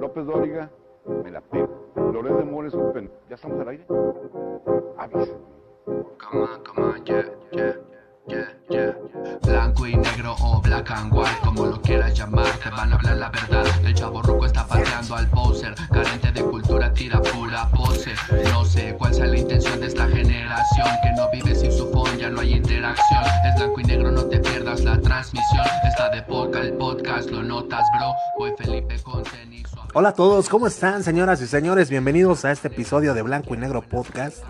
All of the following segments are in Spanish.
López Dóriga, me la pego. Loret de Mores, un pen... ¿Ya estamos al aire? Avísenme. Come on, come on, yeah, yeah, yeah, yeah. Blanco y negro o black and white, como lo quieras llamar, te van a hablar la verdad. El chavo ruco está pateando al poser, carente de cultura, tira pura pose. No sé cuál sea la intención de esta generación, que no vive sin su phone, ya no hay interacción. Es blanco y negro, no te pierdas la transmisión. Está de poca el podcast, lo notas, bro. Voy Felipe con tenis. Hola a todos, ¿cómo están señoras y señores? Bienvenidos a este episodio de Blanco y Negro Podcast.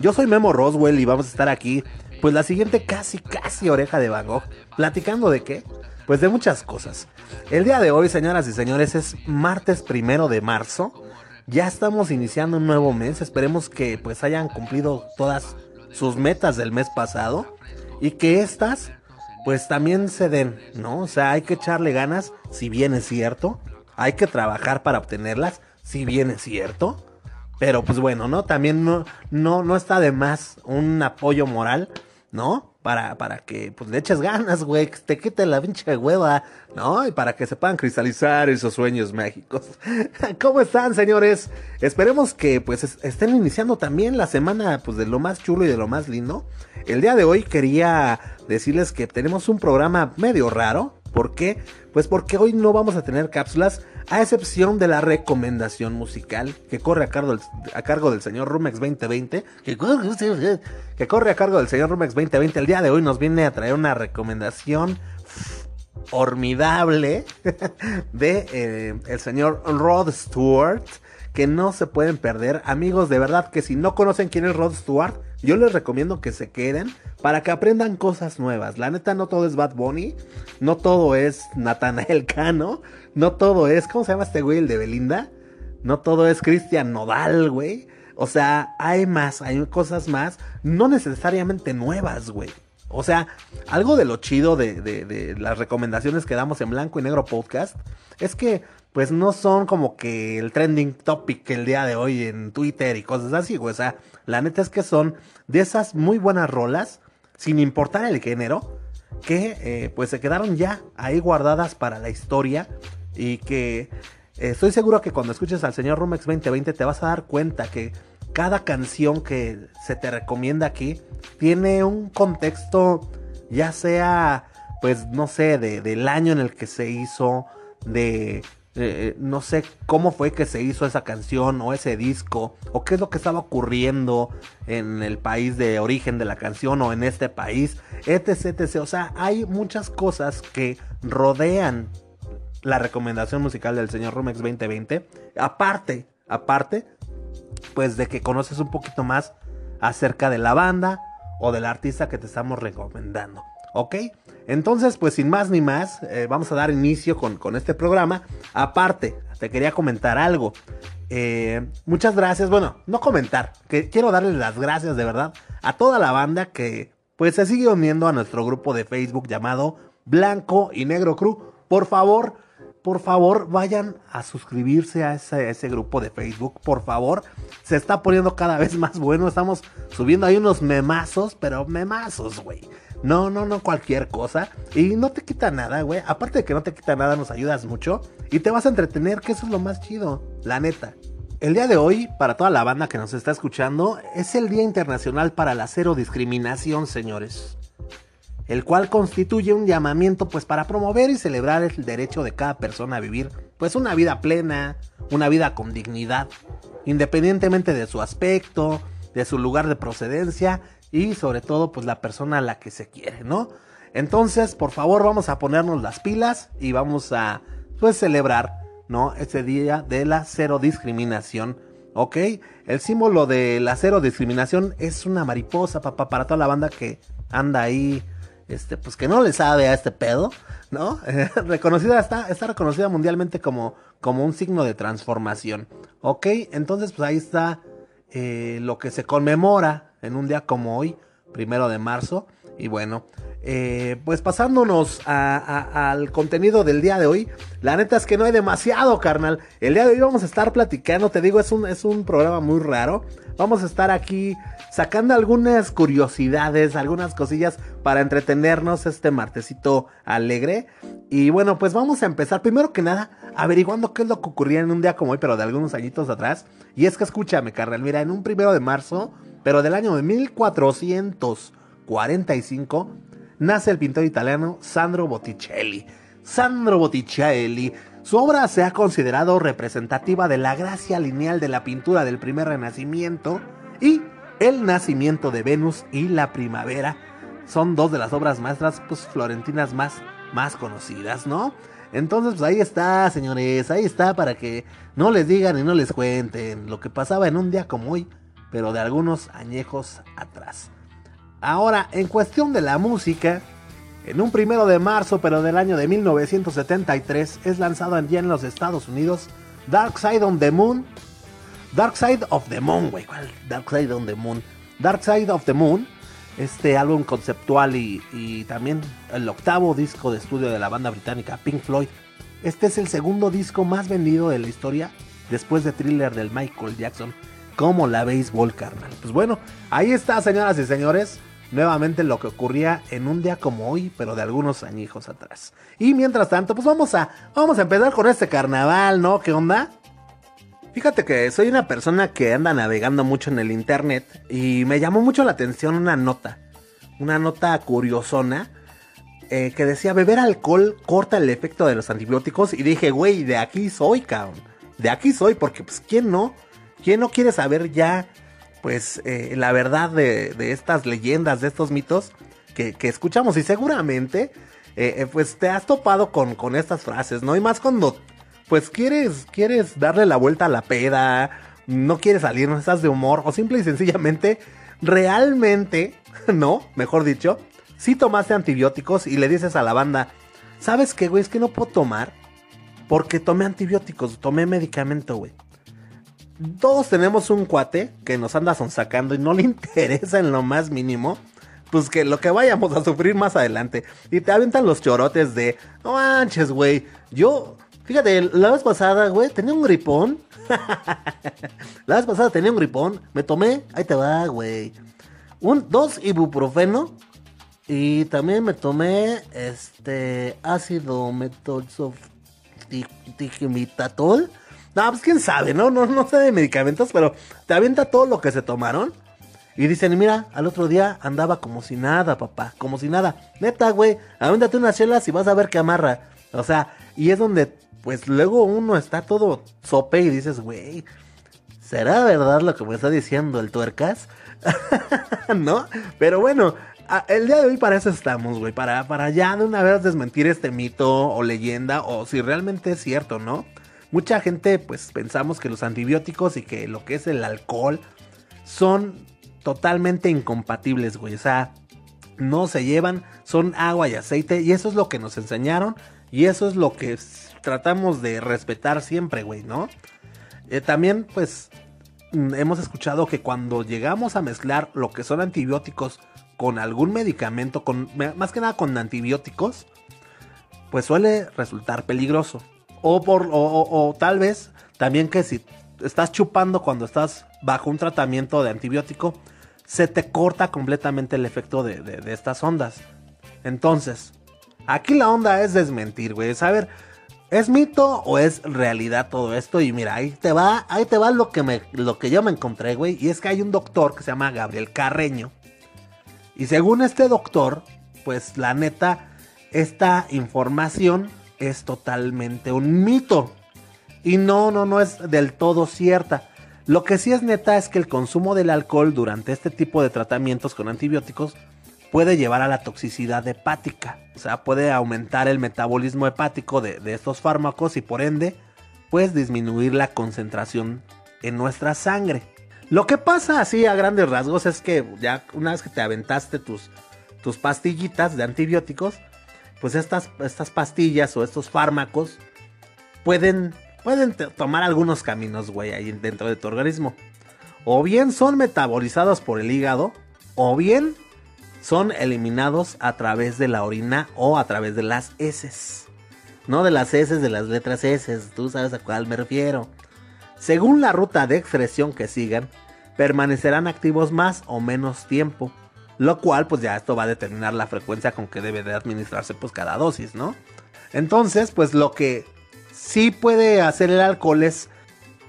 Yo soy Memo Roswell y vamos a estar aquí, pues la siguiente casi, casi oreja de Van Gogh, platicando de qué? Pues de muchas cosas. El día de hoy, señoras y señores, es martes primero de marzo. Ya estamos iniciando un nuevo mes, esperemos que pues hayan cumplido todas sus metas del mes pasado y que estas pues también se den, ¿no? O sea, hay que echarle ganas, si bien es cierto, hay que trabajar para obtenerlas, si bien es cierto. Pero pues bueno, ¿no? También no, no, no está de más un apoyo moral, ¿no? Para, para que pues le eches ganas, güey, que te quite la pinche hueva, ¿no? Y para que se puedan cristalizar esos sueños mágicos. ¿Cómo están, señores? Esperemos que pues es- estén iniciando también la semana pues de lo más chulo y de lo más lindo. El día de hoy quería decirles que tenemos un programa medio raro. ¿Por qué? Pues porque hoy no vamos a tener cápsulas, a excepción de la recomendación musical que corre a cargo del, a cargo del señor Rumex 2020. Que, corre- a cargo del señor Rumex 2020. El día de hoy nos viene a traer una recomendación formidable de eh, el señor Rod Stewart que no se pueden perder. Amigos, de verdad que si no conocen quién es Rod Stewart, yo les recomiendo que se queden para que aprendan cosas nuevas. La neta, no todo es Bad Bunny, no todo es Nathanael Cano, no todo es, ¿cómo se llama este güey, el de Belinda? No todo es Cristian Nodal, güey. O sea, hay más, hay cosas más, no necesariamente nuevas, güey. O sea, algo de lo chido de, de- de las recomendaciones que damos en Blanco y Negro Podcast es que, pues, no son como que el trending topic el día de hoy en Twitter y cosas así, güey. O sea, la neta es que son de esas muy buenas rolas, sin importar el género, que eh, pues se quedaron ya ahí guardadas para la historia y que eh, estoy seguro que cuando escuches al señor Rumex 2020 te vas a dar cuenta que cada canción que se te recomienda aquí tiene un contexto ya sea pues no sé de, del año en el que se hizo de eh, no sé cómo fue que se hizo esa canción o ese disco o qué es lo que estaba ocurriendo en el país de origen de la canción o en este país, etc, etc. O sea, hay muchas cosas que rodean la recomendación musical del señor Rumex 2020. Aparte, aparte, pues de que conoces un poquito más acerca de la banda o del artista que te estamos recomendando. ¿Ok? Entonces, pues sin más ni más, eh, vamos a dar inicio con, con este programa. Aparte, te quería comentar algo. Eh, muchas gracias. Bueno, no comentar, que quiero darles las gracias de verdad a toda la banda que pues se sigue uniendo a nuestro grupo de Facebook llamado Blanco y Negro Crew. Por favor, por favor, vayan a suscribirse a ese, a ese grupo de Facebook, por favor. Se está poniendo cada vez más bueno. Estamos subiendo ahí unos memazos, pero memazos, güey. No, no, no cualquier cosa. Y no te quita nada, güey. Aparte de que no te quita nada, nos ayudas mucho. Y te vas a entretener, que eso es lo más chido, la neta. El día de hoy, para toda la banda que nos está escuchando, es el Día Internacional para la Cero Discriminación, señores el cual constituye un llamamiento pues para promover y celebrar el derecho de cada persona a vivir pues una vida plena, una vida con dignidad, independientemente de su aspecto, de su lugar de procedencia y sobre todo pues la persona a la que se quiere, ¿no? Entonces, por favor, vamos a ponernos las pilas y vamos a pues celebrar, ¿no? Este día de la cero discriminación. ¿Ok? El símbolo de la cero discriminación es una mariposa, papá, para toda la banda que anda ahí este, pues que no le sabe a este pedo, ¿no? reconocida, está, está reconocida mundialmente como, como un signo de transformación, ¿ok? Entonces, pues ahí está eh, lo que se conmemora en un día como hoy, primero de marzo, y bueno, eh, pues pasándonos al contenido del día de hoy, la neta es que no hay demasiado, carnal. El día de hoy vamos a estar platicando, te digo, es un, es un programa muy raro. Vamos a estar aquí sacando algunas curiosidades, algunas cosillas para entretenernos este martesito alegre. Y bueno, pues vamos a empezar primero que nada averiguando qué es lo que ocurría en un día como hoy, pero de algunos añitos atrás. Y es que escúchame, carnal, mira, en un primero de marzo, pero del año de 1445 nace el pintor italiano Sandro Botticelli. Sandro Botticelli. Su obra se ha considerado representativa de la gracia lineal de la pintura del primer renacimiento y el nacimiento de Venus y la primavera. Son dos de las obras maestras pues, florentinas más, más conocidas, ¿no? Entonces, pues ahí está, señores, ahí está para que no les digan y no les cuenten lo que pasaba en un día como hoy, pero de algunos añejos atrás. Ahora, en cuestión de la música, en un primero de marzo, pero del año de 1973, es lanzado allí en los Estados Unidos Dark Side on the Moon. Dark Side of the Moon, güey. ¿Cuál? Dark Side on the Moon. Dark Side of the Moon. Este álbum conceptual y, también el octavo disco de estudio de la banda británica Pink Floyd. Este es el segundo disco más vendido de la historia después de Thriller del Michael Jackson. Como la béisbol, carnal. Pues bueno, ahí está, señoras y señores nuevamente lo que ocurría en un día como hoy, pero de algunos añijos atrás. Y mientras tanto, pues vamos a, vamos a empezar con este carnaval, ¿no? ¿Qué onda? Fíjate que soy una persona que anda navegando mucho en el internet y me llamó mucho la atención una nota, una nota curiosona eh, que decía beber alcohol corta el efecto de los antibióticos y dije, güey, de aquí soy, cabrón, de aquí soy porque pues quién no, quién no quiere saber ya pues eh, la verdad de, estas leyendas, de estos mitos que, escuchamos y seguramente eh, eh, pues te has topado con, con, estas frases, ¿no? Y más cuando pues quieres, quieres darle la vuelta a la peda, no quieres salir, no estás de humor o simple y sencillamente realmente, ¿no? Mejor dicho, si tomaste antibióticos y le dices a la banda, ¿sabes qué, güey? Es que no puedo tomar porque tomé antibióticos, tomé medicamento, güey todos tenemos un cuate que nos anda sonsacando y no le interesa en lo más mínimo. Pues que lo que vayamos a sufrir más adelante. Y te aventan los chorotes de, no manches, güey. Yo, fíjate, la vez pasada, güey, tenía un gripón. la vez pasada tenía un gripón. Me tomé, ahí te va, güey. Un, dos ibuprofeno. Y también me tomé, este, ácido metolsofitatol no, pues quién sabe, ¿no? No, no sé de medicamentos, pero te avienta todo lo que se tomaron. Y dicen, mira, al otro día andaba como si nada, papá, como si nada. Neta, güey, avéntate unas chelas y vas a ver qué amarra. O sea, y es donde, pues luego uno está todo sope y dices, güey, ¿será verdad lo que me está diciendo el tuercas? ¿No? Pero bueno, el día de hoy para eso estamos, güey, para, para ya de una vez desmentir este mito o leyenda o si realmente es cierto, ¿no? Mucha gente pues pensamos que los antibióticos y que lo que es el alcohol son totalmente incompatibles, güey. O sea, no se llevan, son agua y aceite y eso es lo que nos enseñaron y eso es lo que tratamos de respetar siempre, güey, ¿no? Eh, también pues mm, hemos escuchado que cuando llegamos a mezclar lo que son antibióticos con algún medicamento, con, más que nada con antibióticos, pues suele resultar peligroso. O, por, o, tal vez también que si estás chupando cuando estás bajo un tratamiento de antibiótico, se te corta completamente el efecto de, estas ondas. Entonces, aquí la onda es desmentir, güey. Saber, ¿es mito o es realidad todo esto? Y mira, ahí te va, ahí te va lo que, me, lo que yo me encontré, güey. Y es que hay un doctor que se llama Gabriel Carreño. Y según este doctor, pues la neta, esta información es totalmente un mito. Y no, no, no es del todo cierta. Lo que sí es neta es que el consumo del alcohol durante este tipo de tratamientos con antibióticos puede llevar a la toxicidad hepática. O sea, puede aumentar el metabolismo hepático de, estos fármacos y por ende, pues disminuir la concentración en nuestra sangre. Lo que pasa así a grandes rasgos es que ya una vez que te aventaste tus, tus pastillitas de antibióticos, pues estas, estas pastillas o estos fármacos pueden, pueden tomar algunos caminos, güey, ahí dentro de tu organismo. O bien son metabolizados por el hígado, o bien son eliminados a través de la orina o a través de las heces. No de las heces, de las letras heces, tú sabes a cuál me refiero. Según la ruta de excreción que sigan, permanecerán activos más o menos tiempo. Lo cual, pues ya esto va a determinar la frecuencia con que debe de administrarse pues cada dosis, ¿no? Entonces, pues lo que sí puede hacer el alcohol es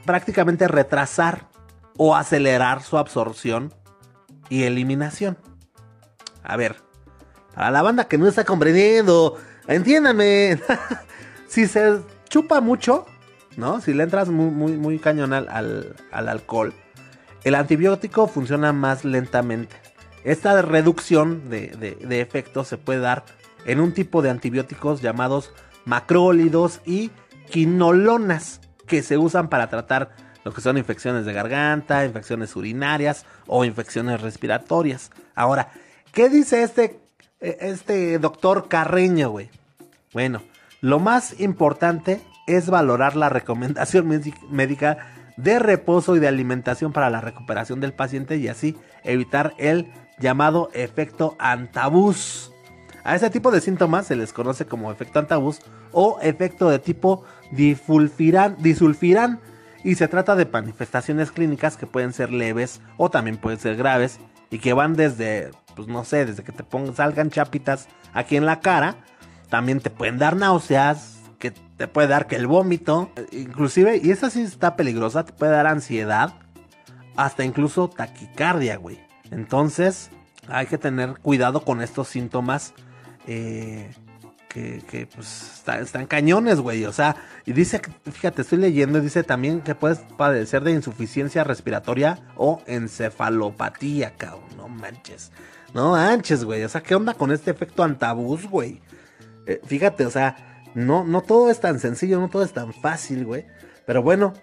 prácticamente retrasar o acelerar su absorción y eliminación. A ver, para la banda que no está comprendiendo, entiéndanme. si se chupa mucho, ¿no? Si le entras muy, muy, muy cañón al alcohol, el antibiótico funciona más lentamente. Esta reducción de, efectos se puede dar en un tipo de antibióticos llamados macrólidos y quinolonas que se usan para tratar lo que son infecciones de garganta, infecciones urinarias o infecciones respiratorias. Ahora, ¿qué dice este, este doctor Carreño, güey? Bueno, lo más importante es valorar la recomendación médica de reposo y de alimentación para la recuperación del paciente y así evitar el llamado efecto antabús. A ese tipo de síntomas se les conoce como efecto antabús o efecto de tipo disulfiran y se trata de manifestaciones clínicas que pueden ser leves o también pueden ser graves y que van desde, pues no sé, desde que te salgan chapitas aquí en la cara, también te pueden dar náuseas, que te puede dar que el vómito, inclusive, y esa sí está peligrosa, te puede dar ansiedad, hasta incluso taquicardia, güey. Entonces, hay que tener cuidado con estos síntomas. Eh, que, pues están cañones, güey. O sea, y dice, fíjate, estoy leyendo y dice también que puedes padecer de insuficiencia respiratoria o encefalopatía, cabrón. No manches. No manches, güey. O sea, ¿qué onda con este efecto antabús, güey? Eh, fíjate, o sea, no, no todo es tan sencillo, no todo es tan fácil, güey. Pero bueno,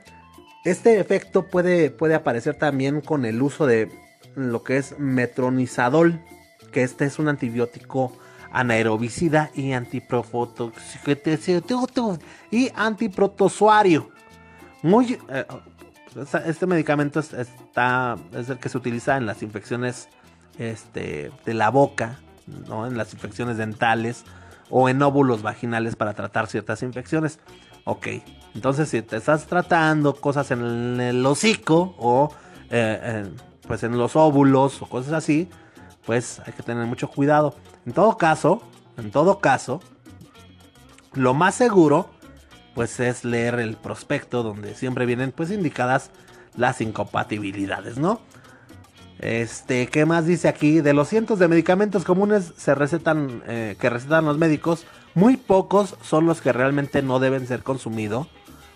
este efecto puede, puede aparecer también con el uso de lo que es metronizadol, que este es un antibiótico anaerobicida y y antiprotozoario. Muy eh, este medicamento está es el que se utiliza en las infecciones este, de la boca, ¿no? en las infecciones dentales o en óvulos vaginales para tratar ciertas infecciones. Ok, entonces si te estás tratando cosas en el hocico o eh, pues en los óvulos o cosas así, pues hay que tener mucho cuidado. En todo caso, en todo caso, lo más seguro pues es leer el prospecto donde siempre vienen pues indicadas las incompatibilidades, ¿no? Este, ¿qué más dice aquí? De los cientos de medicamentos comunes se recetan, eh, que recetan los médicos, muy pocos son los que realmente no deben ser consumidos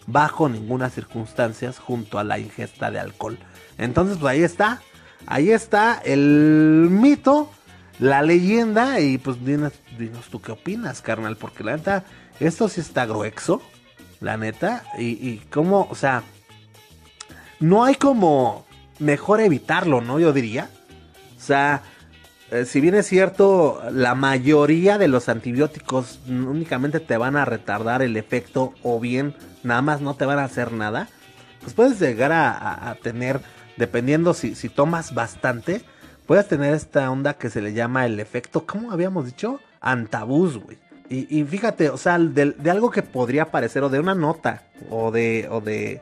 bajo ninguna circunstancia junto a la ingesta de alcohol. Entonces, pues ahí está. Ahí está el mito, la leyenda. Y pues dinos, tú qué opinas, carnal. Porque la neta, esto sí está grueso. La neta. Y, y cómo, o sea, no hay como mejor evitarlo, ¿no? Yo diría. O sea, eh, si bien es cierto, la mayoría de los antibióticos únicamente te van a retardar el efecto o bien nada más no te van a hacer nada, pues puedes llegar a, tener, dependiendo si, si, tomas bastante, puedes tener esta onda que se le llama el efecto, ¿cómo habíamos dicho? Antabús, güey. Y, fíjate, o sea, de, de, algo que podría parecer, o de una nota, o de, o de,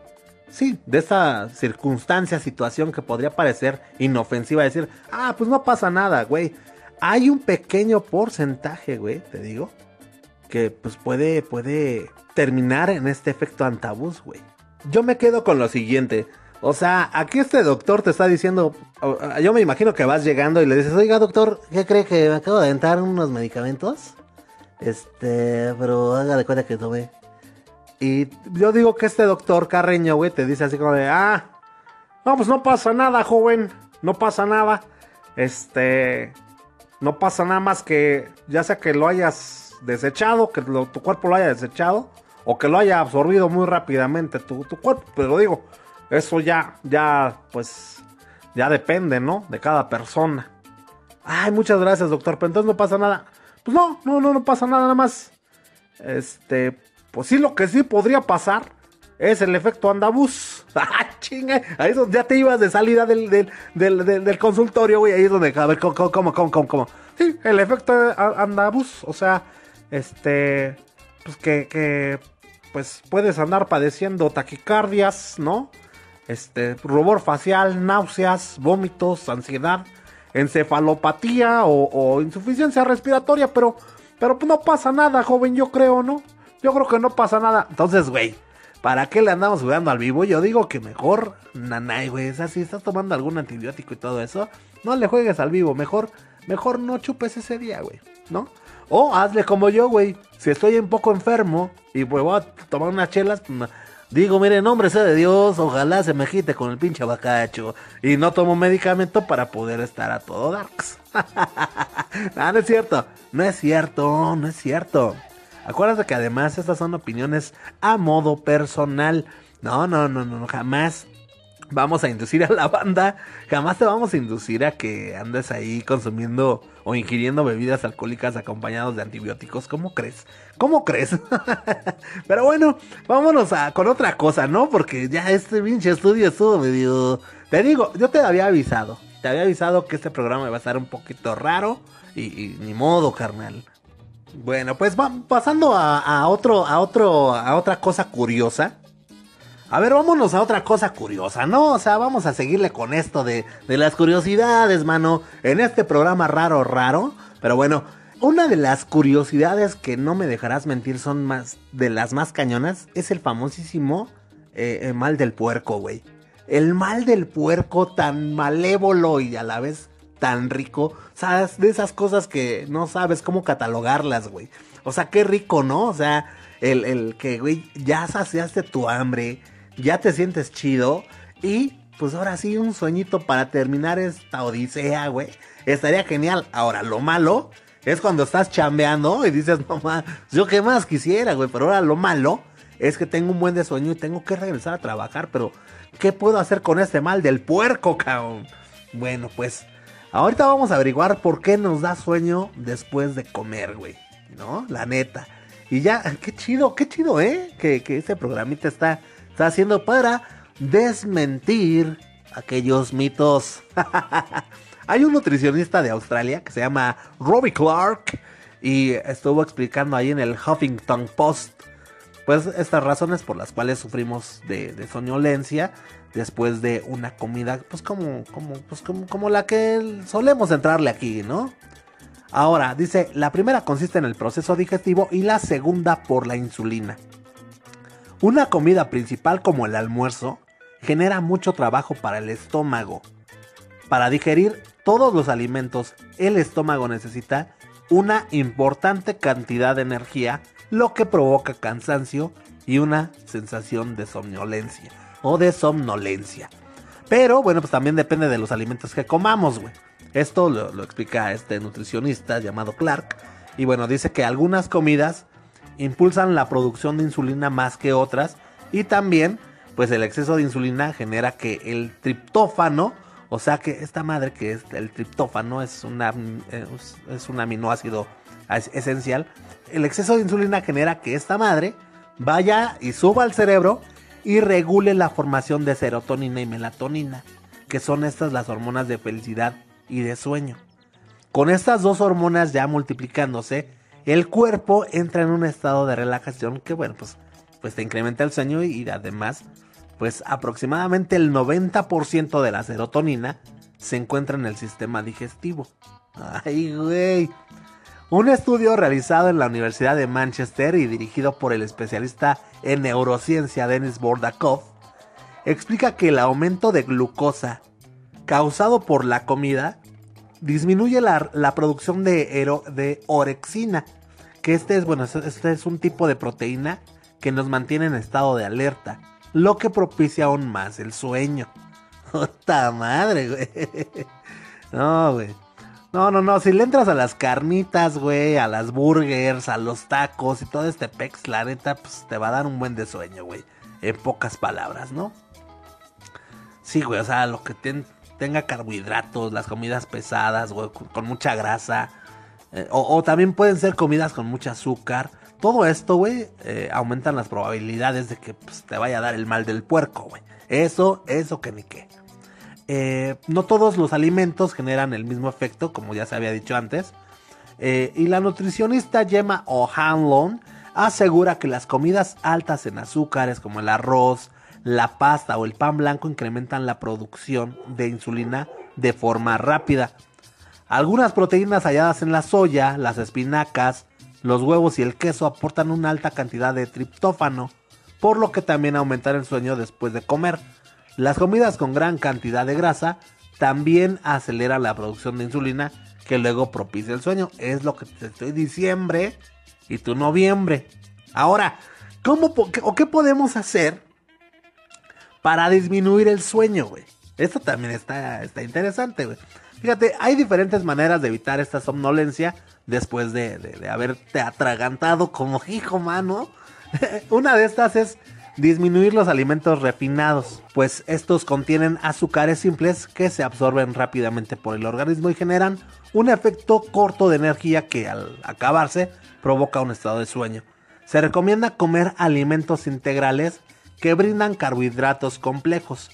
sí, de esta circunstancia, situación que podría parecer inofensiva, decir, ah, pues no pasa nada, güey. Hay un pequeño porcentaje, güey, te digo, que pues puede, puede terminar en este efecto antabús, güey. Yo me quedo con lo siguiente. O sea, aquí este doctor te está diciendo, yo me imagino que vas llegando y le dices, oiga doctor, ¿qué cree que me acabo de entrar unos medicamentos? Este, pero haga de cuenta que tomé. Y yo digo que este doctor Carreño, güey, te dice así como de, ah, no, pues no pasa nada, joven, no pasa nada. Este, no pasa nada más que, ya sea que lo hayas desechado, que tu cuerpo lo haya desechado, o que lo haya absorbido muy rápidamente tu, cuerpo. Pero digo, eso ya, ya, pues, ya depende, ¿no? De cada persona. Ay, muchas gracias, doctor, pero entonces no pasa nada. Pues no, no, no, no pasa nada, nada más. Este, pues sí, lo que sí podría pasar es el efecto andabús. Ah, chinga. Ahí es donde ya te ibas de salida del, del, del, del- consultorio, güey. Ahí es donde, a ver, ¿cómo, cómo, cómo, cómo? Sí, el efecto a- andabus, o sea, este, pues que, que, pues puedes andar padeciendo taquicardias, ¿no? Este, rubor facial, náuseas, vómitos, ansiedad, encefalopatía o, insuficiencia respiratoria, pero, pero no pasa nada, joven, yo creo, ¿no? Yo creo que no pasa nada. Entonces, güey, ¿para qué le andamos jugando al vivo? Yo digo que mejor, nanay, güey, o sea, si estás tomando algún antibiótico y todo eso, no le juegues al vivo, mejor, mejor no chupes ese día, güey, ¿no? O hazle como yo, güey, si estoy un poco enfermo y pues voy a tomar unas chelas, pues, Digo, mire, en nombre sea de Dios, ojalá se me quite con el pinche abacacho. Y no tomo medicamento para poder estar a todo darks. ah, no es cierto, no es cierto, no es cierto. Acuérdate que además estas son opiniones a modo personal. No, no, no, no, jamás vamos a inducir a la banda, jamás te vamos a inducir a que andes ahí consumiendo o ingiriendo bebidas alcohólicas acompañados de antibióticos. ¿Cómo crees? ¿Cómo crees? Pero bueno, vámonos a, con otra cosa, ¿no? Porque ya este pinche estudio estuvo medio... Te digo, yo te había avisado. Te había avisado que este programa iba a estar un poquito raro. Y, ni modo, carnal. Bueno, pues pasando a, a otro, a otro, a otra cosa curiosa. A ver, vámonos a otra cosa curiosa, ¿no? O sea, vamos a seguirle con esto de, de las curiosidades, mano. En este programa raro, raro. Pero bueno, una de las curiosidades que no me dejarás mentir son más de las más cañonas. Es el famosísimo eh, eh, mal del puerco, güey. El mal del puerco tan malévolo y a la vez tan rico. ¿Sabes? De esas cosas que no sabes cómo catalogarlas, güey. O sea, qué rico, ¿no? O sea, el, el que, güey, ya saciaste tu hambre, ya te sientes chido y pues ahora sí un sueñito para terminar esta odisea, güey. Estaría genial. Ahora, lo malo es cuando estás chambeando y dices, mamá, yo qué más quisiera, güey. Pero ahora lo malo es que tengo un buen de sueño y tengo que regresar a trabajar, pero ¿qué puedo hacer con este mal del puerco, cabrón? Bueno, pues ahorita vamos a averiguar por qué nos da sueño después de comer, güey. ¿No? La neta. Y ya, qué chido, qué chido, ¿eh? Que, que este programita está, está haciendo para desmentir aquellos mitos. Hay un nutricionista de Australia que se llama Robbie Clark y estuvo explicando ahí en el Huffington Post pues estas razones por las cuales sufrimos de, de soñolencia después de una comida pues como, como, pues como, como la que solemos entrarle aquí, ¿no? Ahora, dice, la primera consiste en el proceso digestivo y la segunda por la insulina. Una comida principal como el almuerzo genera mucho trabajo para el estómago. Para digerir todos los alimentos, el estómago necesita una importante cantidad de energía, lo que provoca cansancio y una sensación de somnolencia o de somnolencia. Pero bueno, pues también depende de los alimentos que comamos, güey. Esto lo, lo explica este nutricionista llamado Clark. Y bueno, dice que algunas comidas impulsan la producción de insulina más que otras. Y también, pues el exceso de insulina genera que el triptófano, o sea que esta madre que es el triptófano es, una, es, es un aminoácido es- esencial. El exceso de insulina genera que esta madre vaya y suba al cerebro y regule la formación de serotonina y melatonina, que son estas las hormonas de felicidad y de sueño. Con estas dos hormonas ya multiplicándose, el cuerpo entra en un estado de relajación que, bueno, pues, pues te incrementa el sueño y además, pues aproximadamente el 90% de la serotonina se encuentra en el sistema digestivo. Ay, güey. Un estudio realizado en la Universidad de Manchester y dirigido por el especialista en neurociencia Denis Bordakov explica que el aumento de glucosa causado por la comida disminuye la, la producción de, orexina, que este es, bueno, este- este es un tipo de proteína que nos mantiene en estado de alerta, lo que propicia aún más el sueño. ¡Puta madre, güey! No, güey. No, no, no, si le entras a las carnitas, güey, a las burgers, a los tacos y todo este pex, la neta, pues te va a dar un buen de sueño, güey. En pocas palabras, ¿no? Sí, güey, o sea, lo que ten- tenga carbohidratos, las comidas pesadas, güey, con, mucha grasa. eh, o, también pueden ser comidas con mucho azúcar. todo esto, güey, eh, aumentan las probabilidades de que pues, te vaya a dar el mal del puerco, güey. Eso, eso que ni qué. Eh, no todos los alimentos generan el mismo efecto, como ya se había dicho antes. Y la nutricionista Gemma O'Hanlon asegura que las comidas altas en azúcares, como el arroz, la pasta o el pan blanco, incrementan la producción de insulina de forma rápida. Algunas proteínas halladas en la soya, las espinacas, los huevos y el queso aportan una alta cantidad de triptófano, por lo que también aumentan el sueño después de comer. Las comidas con gran cantidad de grasa también aceleran la producción de insulina que luego propicia el sueño. Es lo que te estoy diciembre y tu noviembre. Ahora, ¿cómo o qué podemos hacer para disminuir el sueño, güey? Esto también está, está interesante, güey. Fíjate, hay diferentes maneras de evitar esta somnolencia después de, de, haberte atragantado como hijo, mano. Una de estas es disminuir los alimentos refinados, pues estos contienen azúcares simples que se absorben rápidamente por el organismo y generan un efecto corto de energía que al acabarse provoca un estado de sueño. Se recomienda comer alimentos integrales que brindan carbohidratos complejos,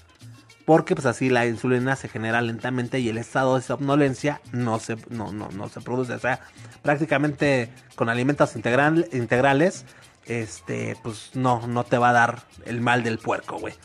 porque pues así la insulina se genera lentamente y el estado de somnolencia no se, no, no, se produce. O sea, prácticamente con alimentos integrales, este, pues no, no te va a dar el mal del puerco, güey.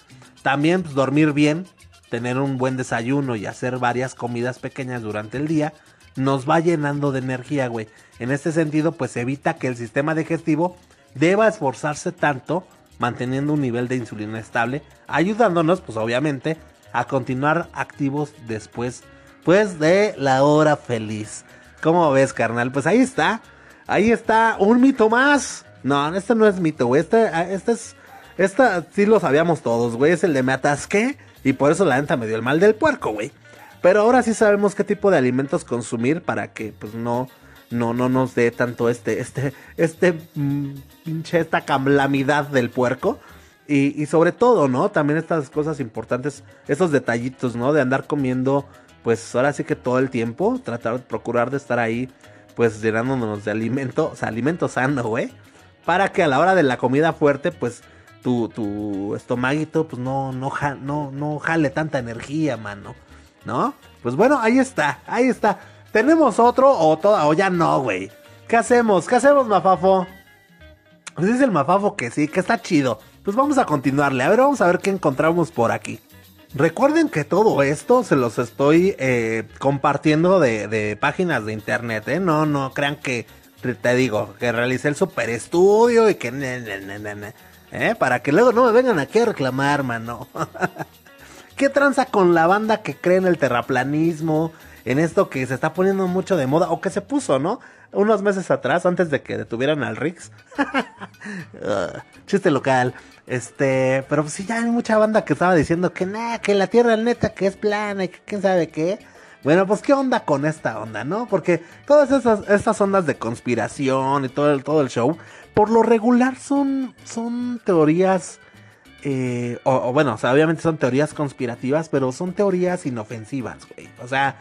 También pues, dormir bien, tener un buen desayuno y hacer varias comidas pequeñas durante el día, nos va llenando de energía, güey. En este sentido, pues evita que el sistema digestivo deba esforzarse tanto manteniendo un nivel de insulina estable, ayudándonos, pues obviamente, a continuar activos después pues de la hora feliz. ¿Cómo ves, carnal? Pues ahí está. Ahí está un mito más. No, este no es mito, güey. Este, ah, este es. Esta sí lo sabíamos todos, güey. Es el de me atasqué. Y por eso la neta me dio el mal del puerco, güey. Pero ahora sí sabemos qué tipo de alimentos consumir para que, pues, no. No, no nos dé tanto este. Este. Este. Mm, pinche. Esta calamidad del puerco. Y, sobre todo, ¿no? También estas cosas importantes, esos detallitos, ¿no? De andar comiendo, pues ahora sí que todo el tiempo, tratar de procurar de estar ahí, pues llenándonos de alimento, o sea, alimento sano, güey. Para que a la hora de la comida fuerte, pues tu, tu estomaguito, pues no, no, no, no jale tanta energía, mano. ¿No? Pues bueno, ahí está, ahí está. ¿Tenemos otro o, toda, o ya no, güey? ¿Qué hacemos? ¿Qué hacemos, Mafafo? Pues dice el Mafafo que sí, que está chido. Pues vamos a continuarle. A ver, vamos a ver qué encontramos por aquí. Recuerden que todo esto se los estoy eh, compartiendo de, páginas de internet, ¿eh? No, no crean que, te digo, que realicé el super estudio y que... ¿eh? Para que luego no me vengan aquí a reclamar, mano. ¿Qué tranza con la banda que cree en el terraplanismo? En esto que se está poniendo mucho de moda, o que se puso, ¿no? Unos meses atrás, antes de que detuvieran al Rix. chiste local. Este, pero pues sí, ya hay mucha banda que estaba diciendo que nada, que la tierra neta que es plana y que quién sabe qué. Bueno, pues qué onda con esta onda, ¿no? Porque todas esas estas ondas de conspiración y todo el, todo el show, por lo regular son, son teorías, eh, o, bueno, o sea, obviamente son teorías conspirativas, pero son teorías inofensivas, güey. O sea,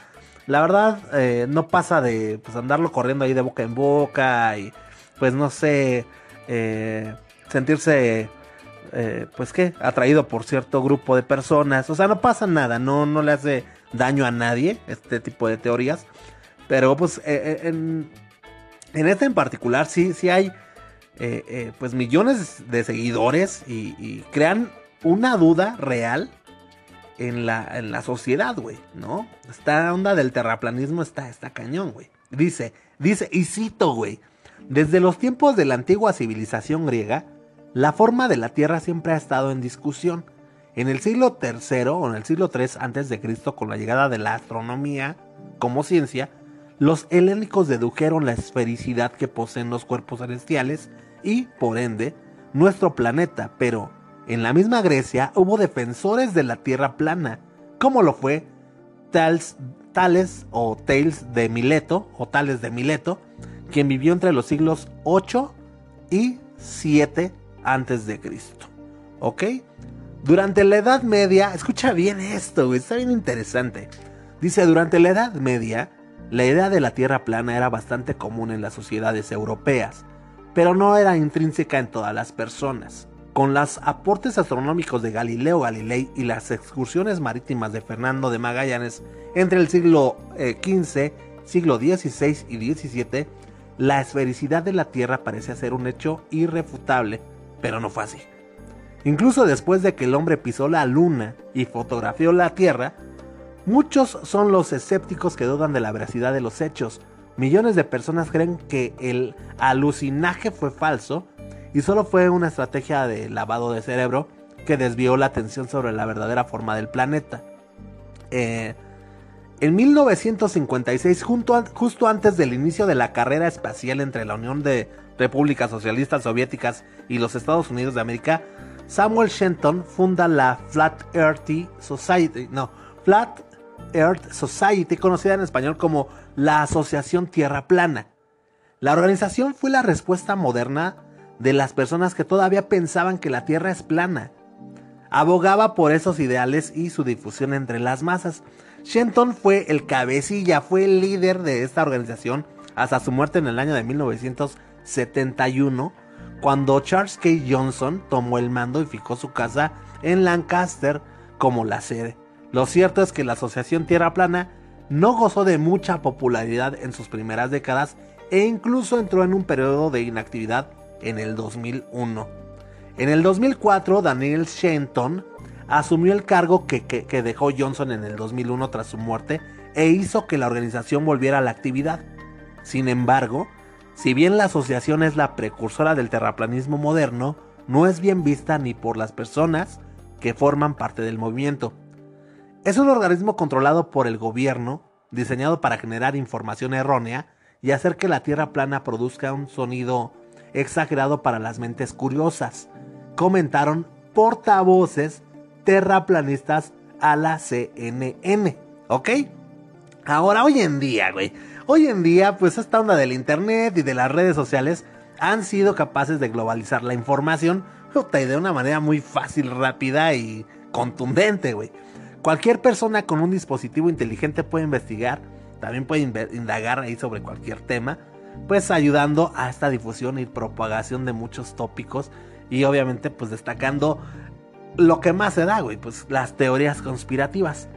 la verdad, eh, no pasa de pues andarlo corriendo ahí de boca en boca y pues no sé, eh, sentirse eh, pues qué, atraído por cierto grupo de personas. O sea, no pasa nada, no, no le hace daño a nadie este tipo de teorías. Pero pues en, en este en particular sí, sí hay pues millones de seguidores y, crean una duda real en la, en la sociedad, güey, ¿no? Esta onda del terraplanismo está, está cañón, güey. Dice, dice, y cito, güey, desde los tiempos de la antigua civilización griega, la forma de la Tierra siempre ha estado en discusión. En el siglo III o en el siglo III antes de Cristo, con la llegada de la astronomía como ciencia, los helénicos dedujeron la esfericidad que poseen los cuerpos celestiales y, por ende, nuestro planeta, pero en la misma Grecia hubo defensores de la Tierra plana, como lo fue Tales, Tales o Tales de Mileto, o Tales de Mileto, quien vivió entre los siglos 8 y 7 antes de Cristo. ¿Ok? Durante la Edad Media, escucha bien esto, está bien interesante. Dice, durante la Edad Media, la idea de la Tierra plana era bastante común en las sociedades europeas, pero no era intrínseca en todas las personas. Con los aportes astronómicos de Galileo Galilei y las excursiones marítimas de Fernando de Magallanes entre el siglo XV, eh, siglo XVI y XVII, la esfericidad de la Tierra parece ser un hecho irrefutable, pero no fue así. Incluso después de que el hombre pisó la luna y fotografió la Tierra, muchos son los escépticos que dudan de la veracidad de los hechos. Millones de personas creen que el alucinaje fue falso y solo fue una estrategia de lavado de cerebro que desvió la atención sobre la verdadera forma del planeta. Eh, en 1956, justo antes del inicio de la carrera espacial entre la Unión de Repúblicas Socialistas Soviéticas y los Estados Unidos de América, Samuel Shenton funda la Flat Earth Society, no, Flat Earth Society, conocida en español como la Asociación Tierra Plana. La organización fue la respuesta moderna de las personas que todavía pensaban que la Tierra es plana. Abogaba por esos ideales y su difusión entre las masas. Shenton fue el cabecilla, fue el líder de esta organización hasta su muerte en el año de 1971, cuando Charles K. Johnson tomó el mando y fijó su casa en Lancaster como la sede. Lo cierto es que la Asociación Tierra Plana no gozó de mucha popularidad en sus primeras décadas e incluso entró en un periodo de inactividad en el 2001. En el 2004, Daniel Shenton asumió el cargo que, dejó Johnson en el 2001 tras su muerte e hizo que la organización volviera a la actividad. Sin embargo, si bien la asociación es la precursora del terraplanismo moderno, no es bien vista ni por las personas que forman parte del movimiento. Es un organismo controlado por el gobierno, diseñado para generar información errónea y hacer que la Tierra plana produzca un sonido exagerado para las mentes curiosas, comentaron portavoces terraplanistas a la CNN, ¿ok? Ahora, hoy en día, güey, hoy en día, pues esta onda del Internet y de las redes sociales han sido capaces de globalizar la información y de una manera muy fácil, rápida y contundente, güey. Cualquier persona con un dispositivo inteligente puede investigar, también puede indagar ahí sobre cualquier tema pues ayudando a esta difusión y propagación de muchos tópicos y obviamente pues destacando lo que más se da, güey, pues las teorías conspirativas.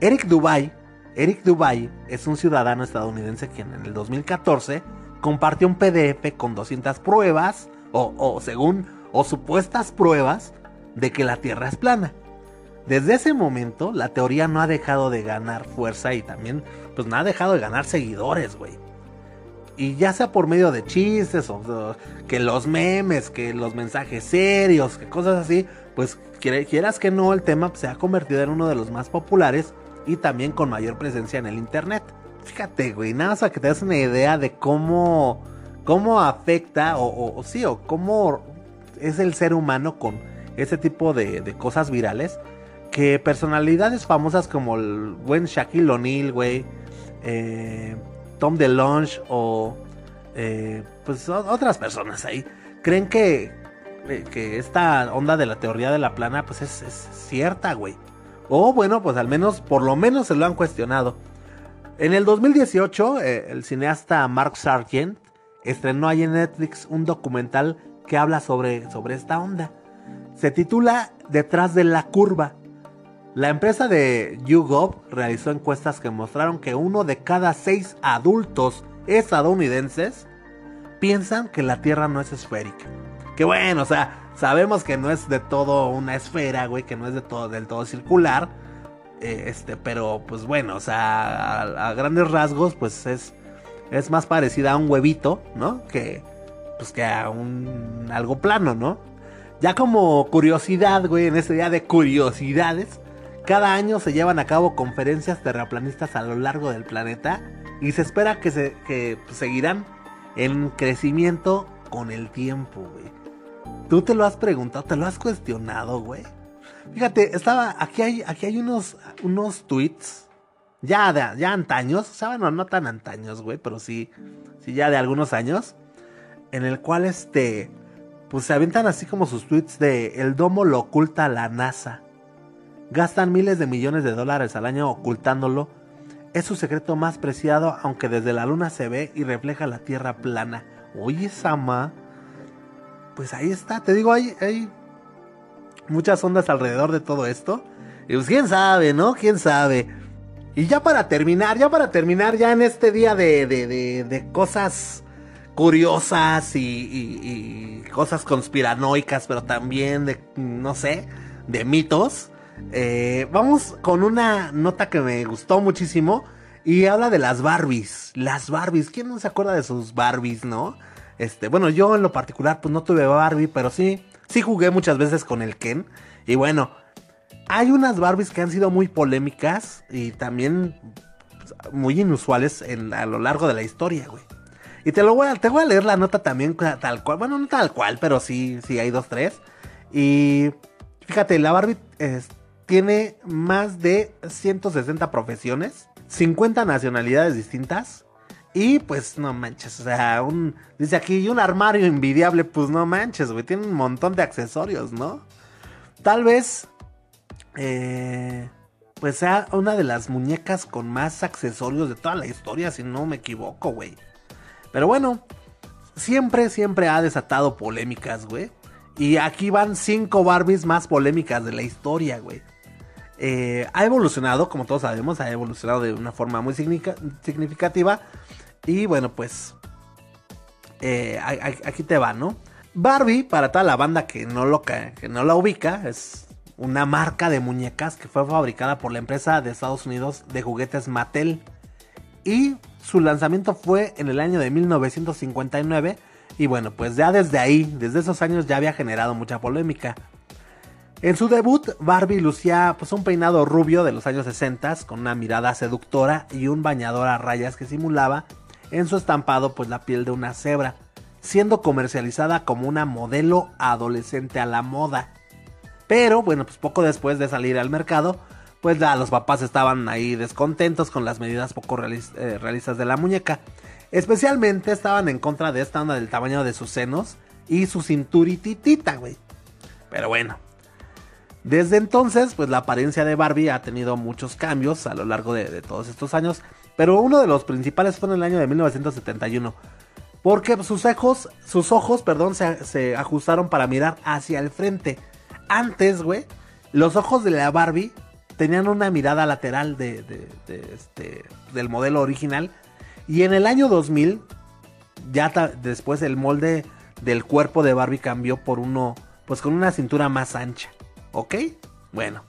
Eric Dubai, Eric Dubai es un ciudadano estadounidense quien en el 2014 compartió un PDF con 200 pruebas o, o según o supuestas pruebas de que la Tierra es plana. Desde ese momento la teoría no ha dejado de ganar fuerza y también pues no ha dejado de ganar seguidores, güey y ya sea por medio de chistes o, que los memes, que los mensajes serios, que cosas así, pues quieras que no, el tema se ha convertido en uno de los más populares y también con mayor presencia en el internet. Fíjate, güey, nada más a que te das una idea de cómo, cómo afecta o, sí, o cómo es el ser humano con ese tipo de, de cosas virales. Que personalidades famosas como el buen Shaquille O'Neal, güey, eh, Tom DeLonge o eh, pues otras personas ahí creen que, eh, que esta onda de la teoría de la plana pues es, cierta, güey. O bueno, pues al menos, por lo menos se lo han cuestionado. En el 2018, eh, el cineasta Mark Sargent estrenó ahí en Netflix un documental que habla sobre, sobre esta onda. Se titula Detrás de la curva la empresa de YouGov realizó encuestas que mostraron que uno de cada seis adultos estadounidenses piensan que la Tierra no es esférica. Que bueno, o sea, sabemos que no es de todo una esfera, güey, que no es de todo, del todo circular. Eh, este, pero pues bueno, o sea, a, grandes rasgos, pues es, es más parecida a un huevito, ¿no? Que, pues que a un algo plano, ¿no? Ya como curiosidad, güey, en este día de curiosidades, cada año se llevan a cabo conferencias terraplanistas a lo largo del planeta y se espera que, se, pues, seguirán en crecimiento con el tiempo, güey. ¿Tú te lo has preguntado? ¿Te lo has cuestionado, güey? Fíjate, estaba, aquí hay, aquí hay unos, unos tweets, ya de, ya antaños, o sea, bueno, no tan antaños, güey, pero sí, sí ya de algunos años, en el cual este, pues se avientan así como sus tweets de el domo lo oculta la NASA. Gastan miles de millones de dólares al año ocultándolo. Es su secreto más preciado, aunque desde la luna se ve y refleja la tierra plana. Oye, Sama, pues ahí está, te digo, hay, hay muchas ondas alrededor de todo esto. Y pues quién sabe, ¿no? ¿Quién sabe? Y ya para terminar, ya para terminar, ya en este día de, de, de, de cosas curiosas y, y, y, cosas conspiranoicas, pero también de, no sé, de mitos. Eh, vamos con una nota que me gustó muchísimo y habla de las Barbies. Las Barbies, ¿quién no se acuerda de sus Barbies, no? Este, bueno, yo en lo particular pues no tuve Barbie, pero sí, sí jugué muchas veces con el Ken. Y bueno, hay unas Barbies que han sido muy polémicas y también pues, muy inusuales en, a lo largo de la historia, güey. Y te lo voy a, te voy a leer la nota también tal cual, bueno, no tal cual, pero sí, sí hay dos, tres. Y fíjate, la Barbie es, tiene más de 160 profesiones, 50 nacionalidades distintas. Y pues no manches, o sea, un, dice aquí, un armario envidiable, pues no manches, güey, tiene un montón de accesorios, ¿no? Tal vez, eh, pues sea una de las muñecas con más accesorios de toda la historia, si no me equivoco, güey. Pero bueno, siempre, siempre ha desatado polémicas, güey. Y aquí van cinco Barbies más polémicas de la historia, güey. Eh, ha evolucionado, como todos sabemos, ha evolucionado de una forma muy significativa. Y bueno, pues eh, aquí te va, ¿no? Barbie, para toda la banda que no, lo, que no la ubica, es una marca de muñecas que fue fabricada por la empresa de Estados Unidos de juguetes Mattel. Y su lanzamiento fue en el año de 1959. Y bueno, pues ya desde ahí, desde esos años ya había generado mucha polémica. En su debut, Barbie lucía pues un peinado rubio de los años 60 con una mirada seductora y un bañador a rayas que simulaba en su estampado pues la piel de una cebra, siendo comercializada como una modelo adolescente a la moda. Pero bueno, pues poco después de salir al mercado, pues los papás estaban ahí descontentos con las medidas poco eh, realistas de la muñeca. Especialmente estaban en contra de esta onda del tamaño de sus senos y su cinturititita, güey. Pero bueno. Desde entonces, pues la apariencia de Barbie ha tenido muchos cambios a lo largo de, todos estos años. Pero uno de los principales fue en el año de 1971. Porque sus ojos, sus ojos, perdón, se, ajustaron para mirar hacia el frente. Antes, güey, los ojos de la Barbie tenían una mirada lateral de este, del modelo original. Y en el año 2000, ya después el molde del cuerpo de Barbie cambió por uno, pues con una cintura más ancha. ¿Ok? Bueno.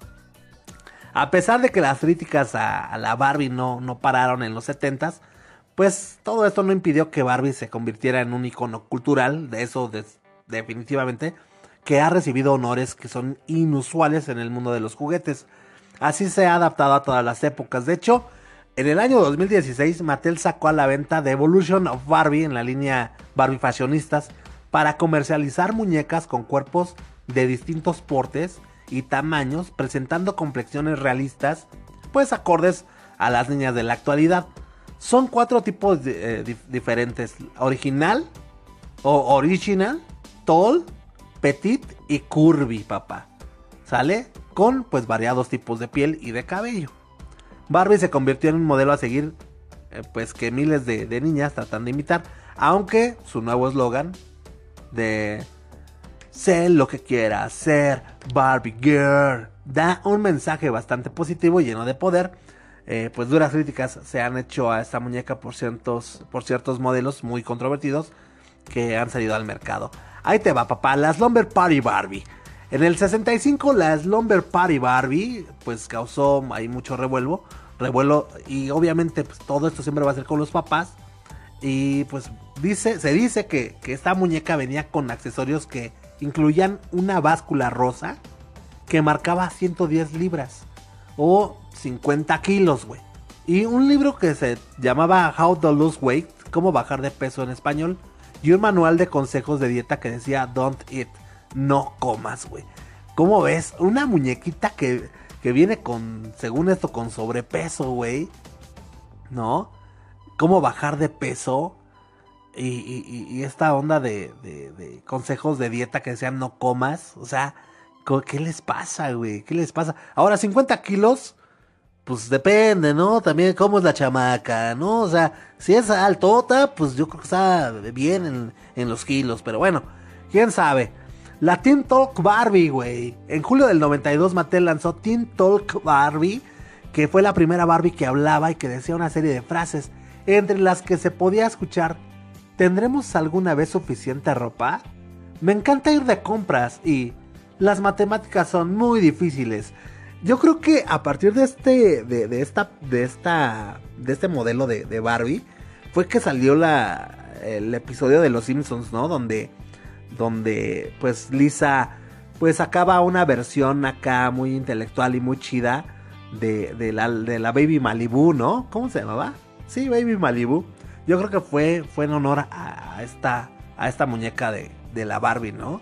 A pesar de que las críticas a, la Barbie no, no, pararon en los 70s, pues todo esto no impidió que Barbie se convirtiera en un icono cultural, de eso definitivamente, que ha recibido honores que son inusuales en el mundo de los juguetes. Así se ha adaptado a todas las épocas. De hecho, en el año 2016 Mattel sacó a la venta The Evolution of Barbie en la línea Barbie Fashionistas para comercializar muñecas con cuerpos de distintos portes y tamaños, presentando complexiones realistas, pues acordes a las niñas de la actualidad. Son cuatro tipos eh, diferentes: original, o original, tall, petit y curvy, papá. ¿Sale? Con pues variados tipos de piel y de cabello. Barbie se convirtió en un modelo a seguir, eh, pues que miles de, de, niñas tratan de imitar. Aunque su nuevo eslogan de sé lo que quiera ser Barbie Girl da un mensaje bastante positivo y lleno de poder. Eh, pues duras críticas se han hecho a esta muñeca por ciertos, por ciertos modelos muy controvertidos que han salido al mercado. Ahí te va, papá, la Slumber Party Barbie. En el 65 la Slumber Party Barbie pues causó ahí mucho revuelo, revuelo y obviamente pues todo esto siempre va a ser con los papás y pues dice, se dice que, que esta muñeca venía con accesorios que incluían una báscula rosa que marcaba 110 libras o 50 kilos, güey. Y un libro que se llamaba How to Lose Weight, cómo bajar de peso en español, y un manual de consejos de dieta que decía Don't Eat no comas, güey. ¿Cómo ves? Una muñequita que, que viene con, según esto, con sobrepeso, güey. ¿No? ¿Cómo bajar de peso? Y, esta onda de, consejos de dieta que decían no comas. O sea, ¿qué les pasa, güey? ¿Qué les pasa? Ahora, 50 kilos, pues depende, ¿no? También cómo es la chamaca, ¿no? O sea, si es altota, pues yo creo que está bien en, en los kilos. Pero bueno, quién sabe. La Teen Talk Barbie, güey. En julio del 92 Mattel lanzó Teen Talk Barbie, que fue la primera Barbie que hablaba y que decía una serie de frases, entre las que se podía escuchar, ¿tendremos alguna vez suficiente ropa? Me encanta ir de compras y las matemáticas son muy difíciles. Yo creo que a partir de este, de, esta, de esta, de este modelo de, de Barbie, fue que salió la, el episodio de Los Simpsons, ¿no? Donde donde pues Lisa pues acaba una versión acá muy intelectual y muy chida de, de, la, de la Baby Malibu, ¿no? ¿Cómo se llamaba? Sí, Baby Malibu. Yo creo que fue, fue en honor a, esta, a esta muñeca de, de la Barbie, ¿no?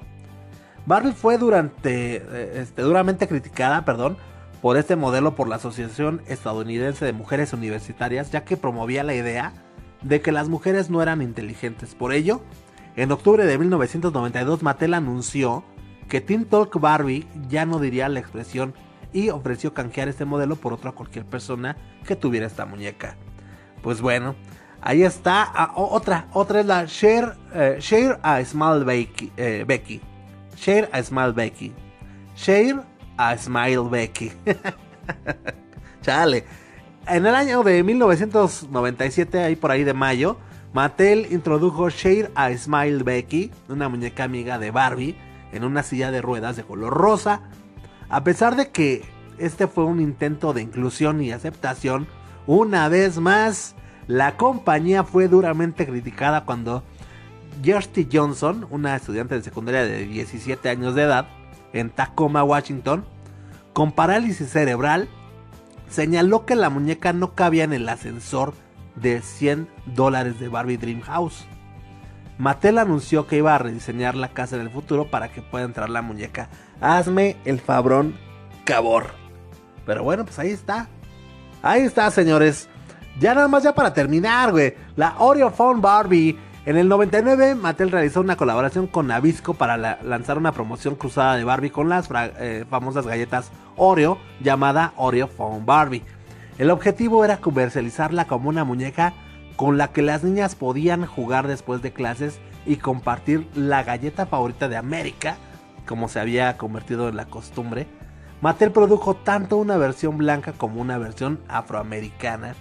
Barbie fue durante, eh, este, duramente criticada, perdón, por este modelo por la Asociación Estadounidense de Mujeres Universitarias, ya que promovía la idea de que las mujeres no eran inteligentes. Por ello, en octubre de 1992 Mattel anunció que Teen Talk Barbie ya no diría la expresión y ofreció canjear este modelo por otra cualquier persona que tuviera esta muñeca. Pues bueno, ahí está. Ah, otra, otra es la Share, eh, Share a Small Becky, eh. Share a Small Becky. Share a Smile Becky. Chale. En el año de 1997, ahí por ahí de mayo, Mattel introdujo Share a Smile Becky, una muñeca amiga de Barbie, en una silla de ruedas de color rosa. A pesar de que este fue un intento de inclusión y aceptación, una vez más, la compañía fue duramente criticada cuando Kirsty Johnson, una estudiante de secundaria de 17 años de edad, en Tacoma, Washington, con parálisis cerebral, señaló que la muñeca no cabía en el ascensor de 100 dólares de Barbie Dream House. Mattel anunció que iba a rediseñar la casa en el futuro para que pueda entrar la muñeca. Hazme el fabrón cabor. Pero bueno, pues ahí está. Ahí está, señores. Ya nada más ya para terminar, güey. La Oreo Phone Barbie. En el 99, Mattel realizó una colaboración con Nabisco para lanzar una promoción cruzada de Barbie con las eh, famosas galletas Oreo llamada Oreo Phone Barbie. El objetivo era comercializarla como una muñeca con la que las niñas podían jugar después de clases y compartir la galleta favorita de América, como se había convertido en la costumbre. Mattel produjo tanto una versión blanca como una versión afroamericana.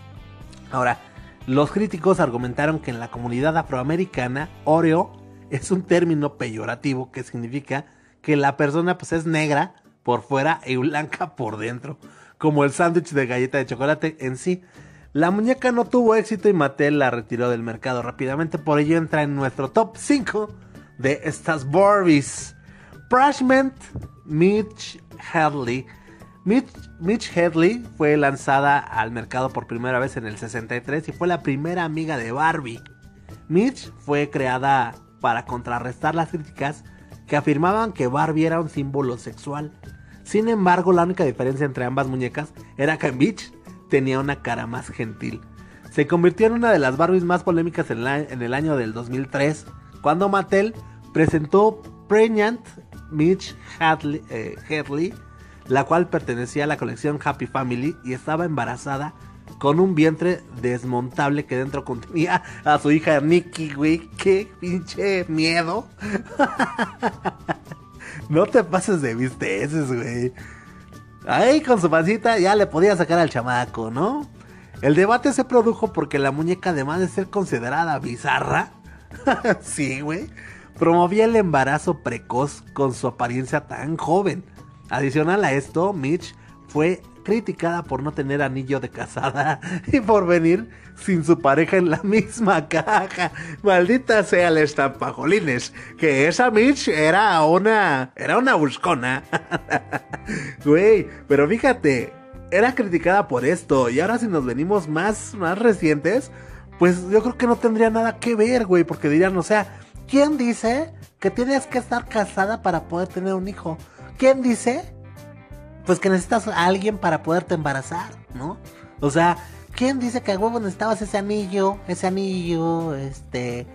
Ahora, los críticos argumentaron que en la comunidad afroamericana, Oreo es un término peyorativo que significa que la persona pues es negra por fuera y blanca por dentro como el sándwich de galleta de chocolate en sí. La muñeca no tuvo éxito y Mattel la retiró del mercado rápidamente, por ello entra en nuestro top 5 de estas Barbies. Prashment Mitch Hadley. Mitch, Mitch Hadley fue lanzada al mercado por primera vez en el 63 y fue la primera amiga de Barbie. Mitch fue creada para contrarrestar las críticas que afirmaban que Barbie era un símbolo sexual. Sin embargo, la única diferencia entre ambas muñecas era que Beach tenía una cara más gentil. Se convirtió en una de las Barbies más polémicas en, el año del 2003, cuando Mattel presentó Pregnant Mitch Hadley, eh, la cual pertenecía a la colección Happy Family y estaba embarazada con un vientre desmontable que dentro contenía a su hija Nikki, güey. ¡Qué pinche miedo! No te pases de visteces, güey. Ahí con su pancita ya le podía sacar al chamaco, ¿no? El debate se produjo porque la muñeca, además de ser considerada bizarra, sí, güey, promovía el embarazo precoz con su apariencia tan joven. Adicional a esto, Mitch fue criticada por no tener anillo de casada y por venir sin su pareja en la misma caja. Maldita sea el estampajolines, que esa Mitch era una era una buscona. Güey, pero fíjate, era criticada por esto y ahora si nos venimos más más recientes, pues yo creo que no tendría nada que ver, güey, porque dirían, o sea, ¿quién dice que tienes que estar casada para poder tener un hijo? ¿Quién dice pues que necesitas a alguien para poderte embarazar, ¿no? O sea, ¿quién dice que a huevo necesitabas ese anillo, ese anillo, este,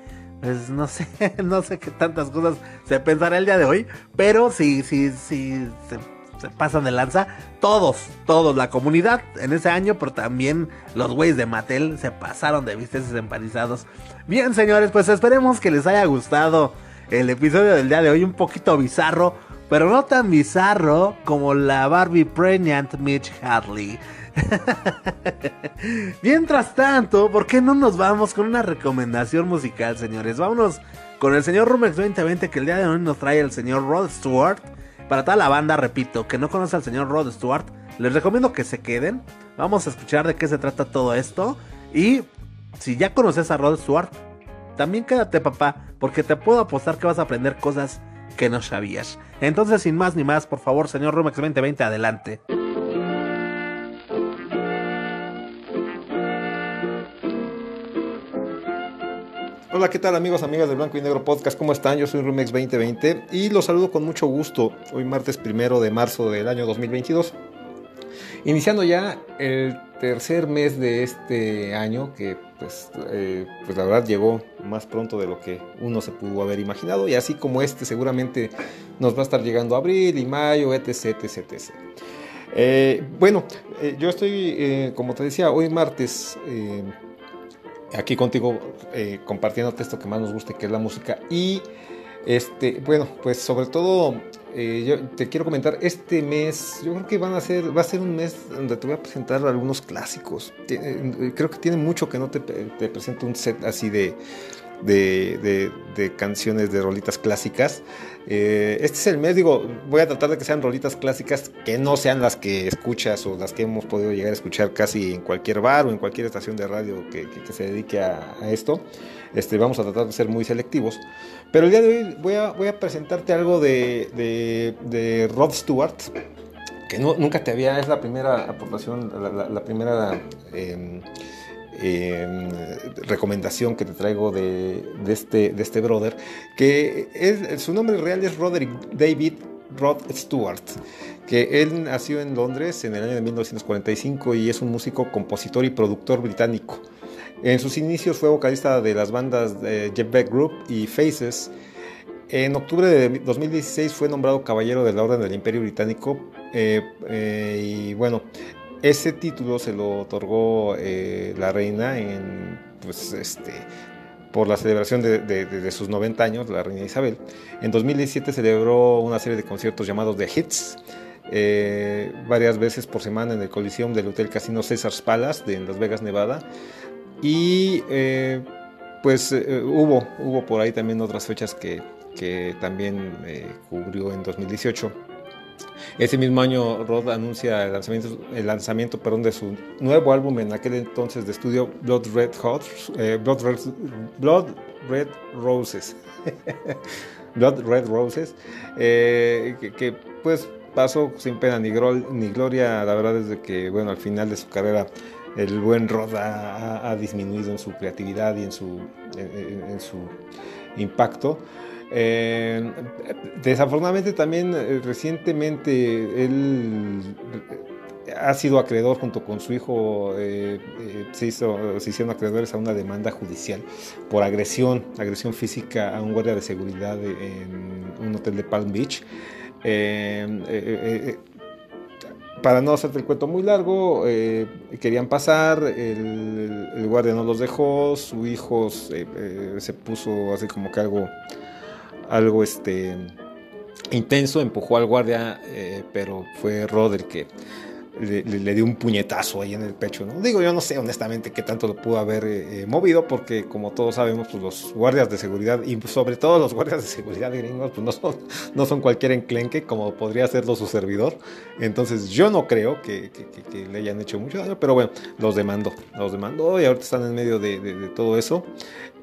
pues no sé, no sé qué tantas cosas se pensará el día de hoy, pero sí, sí, sí, se, pasan de lanza, todos, todos, la comunidad en ese año, pero también los güeyes de Mattel se pasaron de visteces empanizados. Bien, señores, pues esperemos que les haya gustado el episodio del día de hoy un poquito bizarro, pero no tan bizarro como la Barbie Pregnant Mitch Hadley. Mientras tanto, ¿por qué no nos vamos con una recomendación musical, señores? Vámonos con el señor Rumex 2020 que el día de hoy nos trae el señor Rod Stewart. Para toda la banda, repito, que no conoce al señor Rod Stewart, les recomiendo que se queden. Vamos a escuchar de qué se trata todo esto. Y si ya conoces a Rod Stewart, también quédate, papá, porque te puedo apostar que vas a aprender cosas que no sabías. Entonces, sin más ni más, por favor, señor Rumex 2020, adelante. Hola, ¿qué tal amigos, amigas del Blanco y Negro Podcast? ¿Cómo están? Yo soy Rumex 2020 y los saludo con mucho gusto. Hoy martes primero de marzo del año 2022. Iniciando ya el tercer mes de este año que pues, eh, pues la verdad llegó más pronto de lo que uno se pudo haber imaginado y así como este seguramente nos va a estar llegando abril y mayo, etc, etc, etc. Bueno, eh, yo estoy, eh, como te decía, hoy martes aquí contigo compartiéndote esto que más nos gusta, que es la música. Y este, bueno, pues sobre todo eh, yo te quiero comentar, este mes, yo creo que van a ser, va a ser un mes donde te voy a presentar algunos clásicos. Eh, creo que tiene mucho que no te, te presento un set así de, canciones, de rolitas clásicas. Eh, este es el mes, digo, voy a tratar de que sean rolitas clásicas que no sean las que escuchas o las que hemos podido llegar a escuchar casi en cualquier bar o en cualquier estación de radio que, se dedique a esto. Este, vamos a tratar de ser muy selectivos. Pero el día de hoy voy a, voy presentarte algo de, Rod Stewart, que nunca te había, es la primera aportación, la, la- la primera em, em, recomendación que te traigo de, este, este brother, que su nombre real es Roderick David Rod Stewart, que él nació en Londres en el año de 1945 y es un músico, compositor y productor británico. En sus inicios fue vocalista de las bandas eh, Jeff Beck Group y Faces. En octubre de 2016 fue nombrado Caballero de la Orden del Imperio Británico eh, eh, y bueno, ese título se lo otorgó eh, la reina en, pues, este, por la celebración de, de- de- de sus 90 años, la reina Isabel. En 2017 celebró una serie de conciertos llamados The Hits, eh, varias veces por semana en el Coliseum del Hotel Casino Caesars Palace de Las Vegas, Nevada. Y eh, pues eh, hubo, hubo por ahí también otras fechas que, que también eh, cubrió en 2018. Ese mismo año Rod anuncia el lanzamiento, el lanzamiento perdón, de su nuevo álbum en aquel entonces de estudio Blood Red Hot, eh, Blood, Red, Blood Red Roses. Blood Red Roses, eh, que, que, pues pasó sin pena ni, gloria, la verdad es que bueno, al final de su carrera el buen Rod ha, disminuido en su creatividad y en su, en, su impacto. Eh, desafortunadamente también eh, recientemente él eh, ha sido acreedor junto con su hijo, se, hizo, se hicieron acreedores a una demanda judicial por agresión, agresión física a un guardia de seguridad en un hotel de Palm Beach. Para no hacerte el cuento muy largo, eh, querían pasar, el, guardia no los dejó, su hijo se, eh, se puso así como que algo, algo este, intenso, empujó al guardia, eh, pero fue Rod el que le, dio un puñetazo ahí en el pecho. ¿no? Digo, yo no sé honestamente qué tanto lo pudo haber eh, eh, movido, porque como todos sabemos, pues los guardias de seguridad, y sobre todo los guardias de seguridad gringos, pues no son, no son cualquier enclenque como podría serlo su servidor. Entonces yo no creo que, le hayan hecho mucho daño, pero bueno, los demandó, los demandó y ahorita están en medio de, todo eso.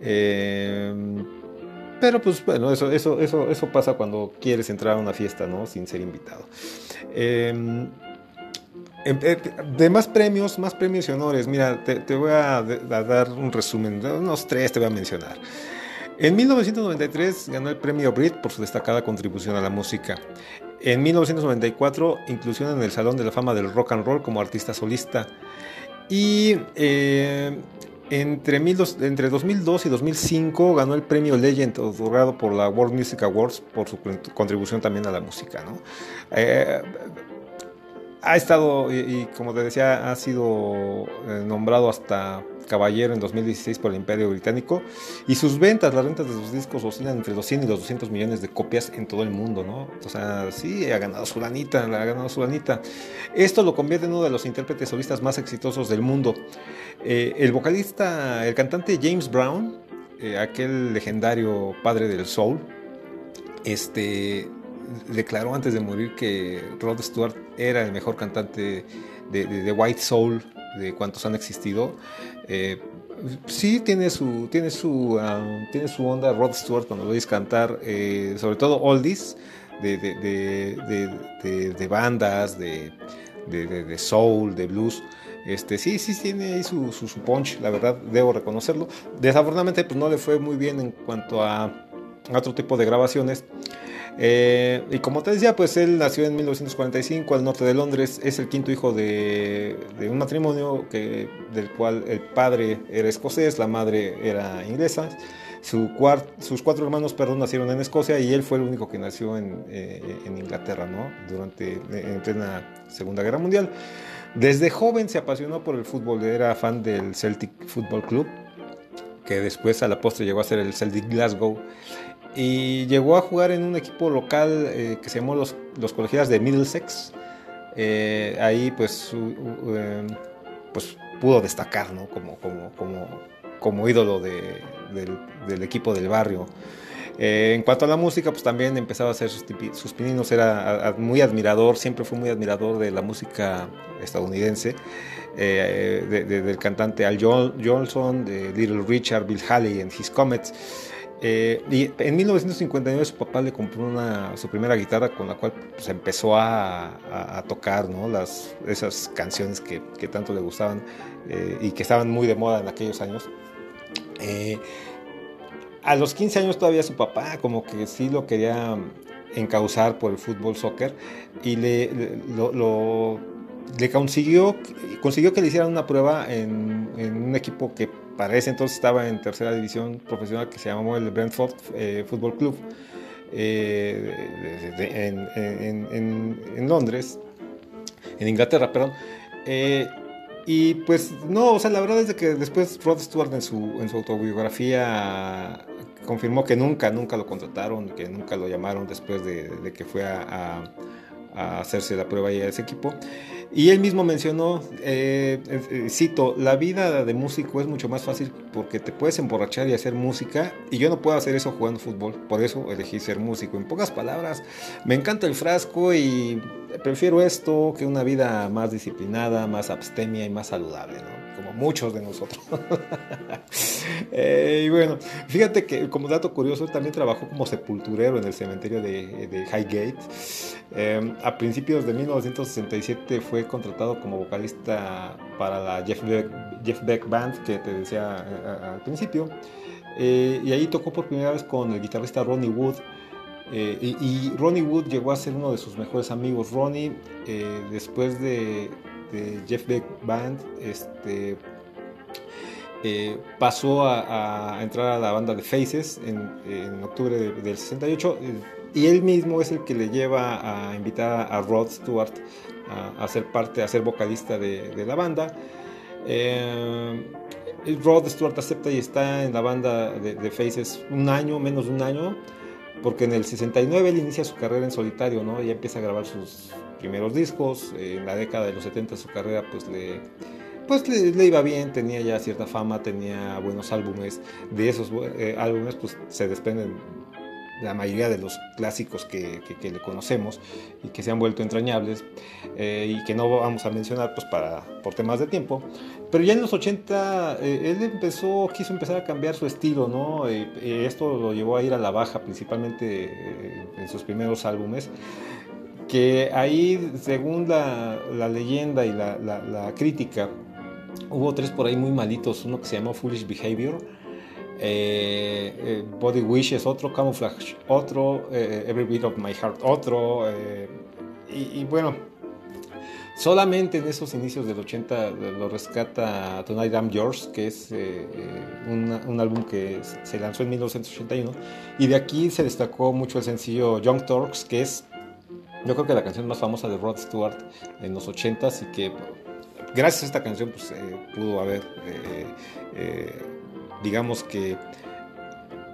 Eh, pero pues bueno, eso, eso, eso, eso pasa cuando quieres entrar a una fiesta, ¿no? Sin ser invitado. De más premios, más premios y honores. Mira, te, voy a, dar un resumen, unos tres te voy a mencionar. En 1993 ganó el premio Brit por su destacada contribución a la música. En 1994 inclusión en el Salón de la Fama del Rock and Roll como artista solista. Y eh, entre, mil entre 2002 y 2005 ganó el premio Legend otorgado por la World Music Awards por su cont- contribución también a la música. ¿no? Eh, ha estado, y, como te decía, ha sido eh, nombrado hasta caballero en 2016 por el Imperio Británico. Y sus ventas, las ventas de sus discos oscilan entre los 100 y los 200 millones de copias en todo el mundo, ¿no? O sea, sí, ha ganado su lanita, ha ganado su lanita. Esto lo convierte en uno de los intérpretes solistas más exitosos del mundo. Eh, el vocalista, el cantante James Brown, eh, aquel legendario padre del soul, este declaró antes de morir que Rod Stewart era el mejor cantante de, White Soul de cuantos han existido. Eh, sí tiene su, tiene su, um, tiene su onda Rod Stewart cuando lo cantar, eh, sobre todo oldies de, de bandas, de, soul, de blues. Este, sí, sí tiene ahí su, su, punch, la verdad, debo reconocerlo. Desafortunadamente, pues no le fue muy bien en cuanto a otro tipo de grabaciones. Eh, y como te decía, pues él nació en 1945 al norte de Londres. Es el quinto hijo de, un matrimonio que, del cual el padre era escocés, la madre era inglesa. sus cuatro hermanos, perdón, nacieron en Escocia y él fue el único que nació en, eh, Inglaterra, ¿no? Durante en plena Segunda Guerra Mundial. Desde joven se apasionó por el fútbol, era fan del Celtic Football Club, que después a la postre llegó a ser el Celtic Glasgow y llegó a jugar en un equipo local eh, que se llamó los, los Colegiados de Middlesex. Eh, ahí pues, em, pues pudo destacar ¿no? como, como, como, como ídolo de, del, equipo del barrio. Eh, en cuanto a la música, pues también empezaba a hacer sus, sus pininos, era muy admirador, siempre fue muy admirador de la música estadounidense, del cantante Al Jolson, de Little Richard, Bill Haley and His Comets. Eh, y en 1959 su papá le compró una, su primera guitarra con la cual pues, empezó a, tocar ¿no? Las, esas canciones que, tanto le gustaban eh, y que estaban muy de moda en aquellos años. Eh, a los 15 años todavía su papá como que sí lo quería encauzar por el fútbol, soccer, y le, le consiguió, consiguió que le hicieran una prueba en, en un equipo que para ese entonces estaba en tercera división profesional que se llamó el Brentford eh, Football Club eh, en, Londres, en Inglaterra, perdón. Eh, y pues no, o sea, la verdad es que después Rod Stewart en su, en su autobiografía confirmó que nunca, nunca lo contrataron, que nunca lo llamaron después de, que fue a, hacerse la prueba ahí a ese equipo. Y él mismo mencionó, eh, eh, cito, la vida de músico es mucho más fácil porque te puedes emborrachar y hacer música y yo no puedo hacer eso jugando fútbol, por eso elegí ser músico. En pocas palabras, me encanta el frasco y prefiero esto que una vida más disciplinada, más abstemia y más saludable, ¿no? Como muchos de nosotros. Eh, y bueno, fíjate que como dato curioso, también trabajó como sepulturero en el cementerio de, Highgate. Em, a principios de 1967 fue contratado como vocalista para la Jeff Beck, Band que te decía eh, al principio. Eh, y ahí tocó por primera vez con el guitarrista Ronnie Wood. y, Ronnie Wood llegó a ser uno de sus mejores amigos. Ronnie, después de, Jeff Beck Band, este, eh, pasó a, entrar a la banda de Faces en, octubre del 68 eh, y él mismo es el que le lleva a invitar a Rod Stewart a, ser parte, a ser vocalista de, la banda. Eh, Rod Stewart acepta y está en la banda de, de, Faces un año, menos de un año, porque en el 69 él inicia su carrera en solitario, ¿no? Ya empieza a grabar sus primeros discos, en la década de los 70 su carrera pues le, pues le, iba bien, tenía ya cierta fama, tenía buenos álbumes, de esos eh, álbumes pues se desprenden la mayoría de los clásicos que, le conocemos y que se han vuelto entrañables eh, y que no vamos a mencionar pues para, por temas de tiempo. Pero ya en los 80 eh, él empezó, quiso empezar a cambiar su estilo, ¿no? esto lo llevó a ir a la baja principalmente en sus primeros álbumes que ahí, según la, leyenda y la, crítica, hubo tres por ahí muy malitos, uno que se llamó Foolish Behavior, eh, eh, Body Wishes, otro Camouflage, otro eh, Every Beat of My Heart, otro, y, bueno, solamente en esos inicios del 80 lo rescata Tonight I'm Yours, que es un, un, álbum que se lanzó en 1981, y de aquí se destacó mucho el sencillo Young Turks, que es yo creo que la canción más famosa de Rod Stewart en los 80s y que gracias a esta canción pues, pudo haber, digamos que,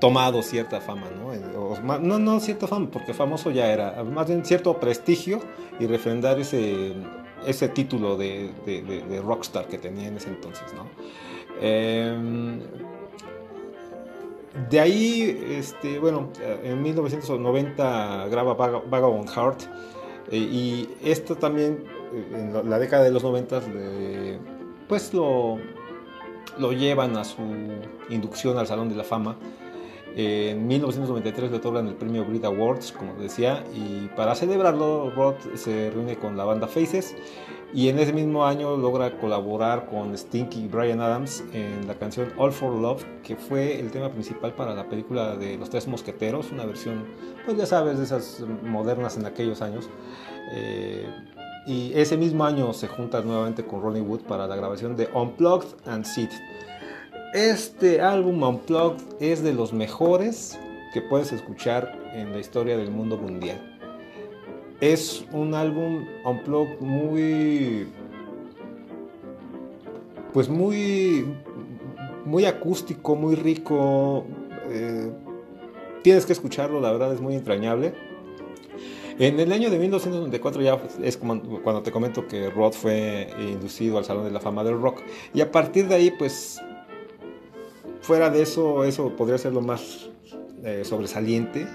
tomado cierta fama, ¿no? ¿no? No cierta fama, porque famoso ya era, más bien cierto prestigio y refrendar ese, ese título de, de, rockstar que tenía en ese entonces, ¿no? De ahí, este, bueno, en 1990 graba Vagabond Heart eh, y esto también eh, en la década de los 90 pues lo, lo llevan a su inducción al Salón de la Fama. En 1993 le otorgan el premio Brit Awards, como decía, y para celebrarlo, Roth se reúne con la banda Faces y en ese mismo año logra colaborar con Stinky Brian Adams en la canción All for Love, que fue el tema principal para la película de Los Tres Mosqueteros, una versión, pues ya sabes, de esas modernas en aquellos años. Eh, y ese mismo año se junta nuevamente con Ronnie Wood para la grabación de Unplugged and Seed. Este álbum Unplugged es de los mejores que puedes escuchar en la historia del mundo mundial. Es un álbum Unplugged muy. Pues muy. Muy acústico, muy rico. Eh, tienes que escucharlo, la verdad es muy entrañable. En el año de 1994 ya es como cuando te comento que Rod fue inducido al Salón de la Fama del Rock. Y a partir de ahí, pues fuera de eso, eso podría ser lo más eh, sobresaliente.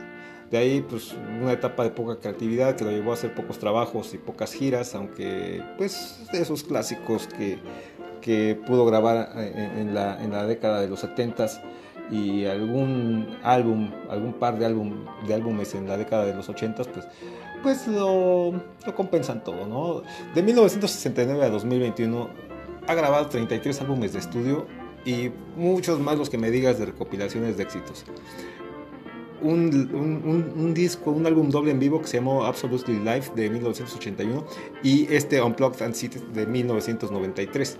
De ahí, pues, una etapa de poca creatividad que lo llevó a hacer pocos trabajos y pocas giras, aunque, pues, de esos clásicos que, que pudo grabar eh, en, la, en, la, década de los 70 y algún álbum, algún par de, álbum, de álbumes en la década de los 80 pues, pues lo, lo compensan todo, ¿no? De 1969 a 2021 ha grabado 33 álbumes de estudio y muchos más los que me digas de recopilaciones de éxitos. Un, disco, un álbum doble en vivo que se llamó Absolutely Live de 1981 y este Unplugged and City de 1993.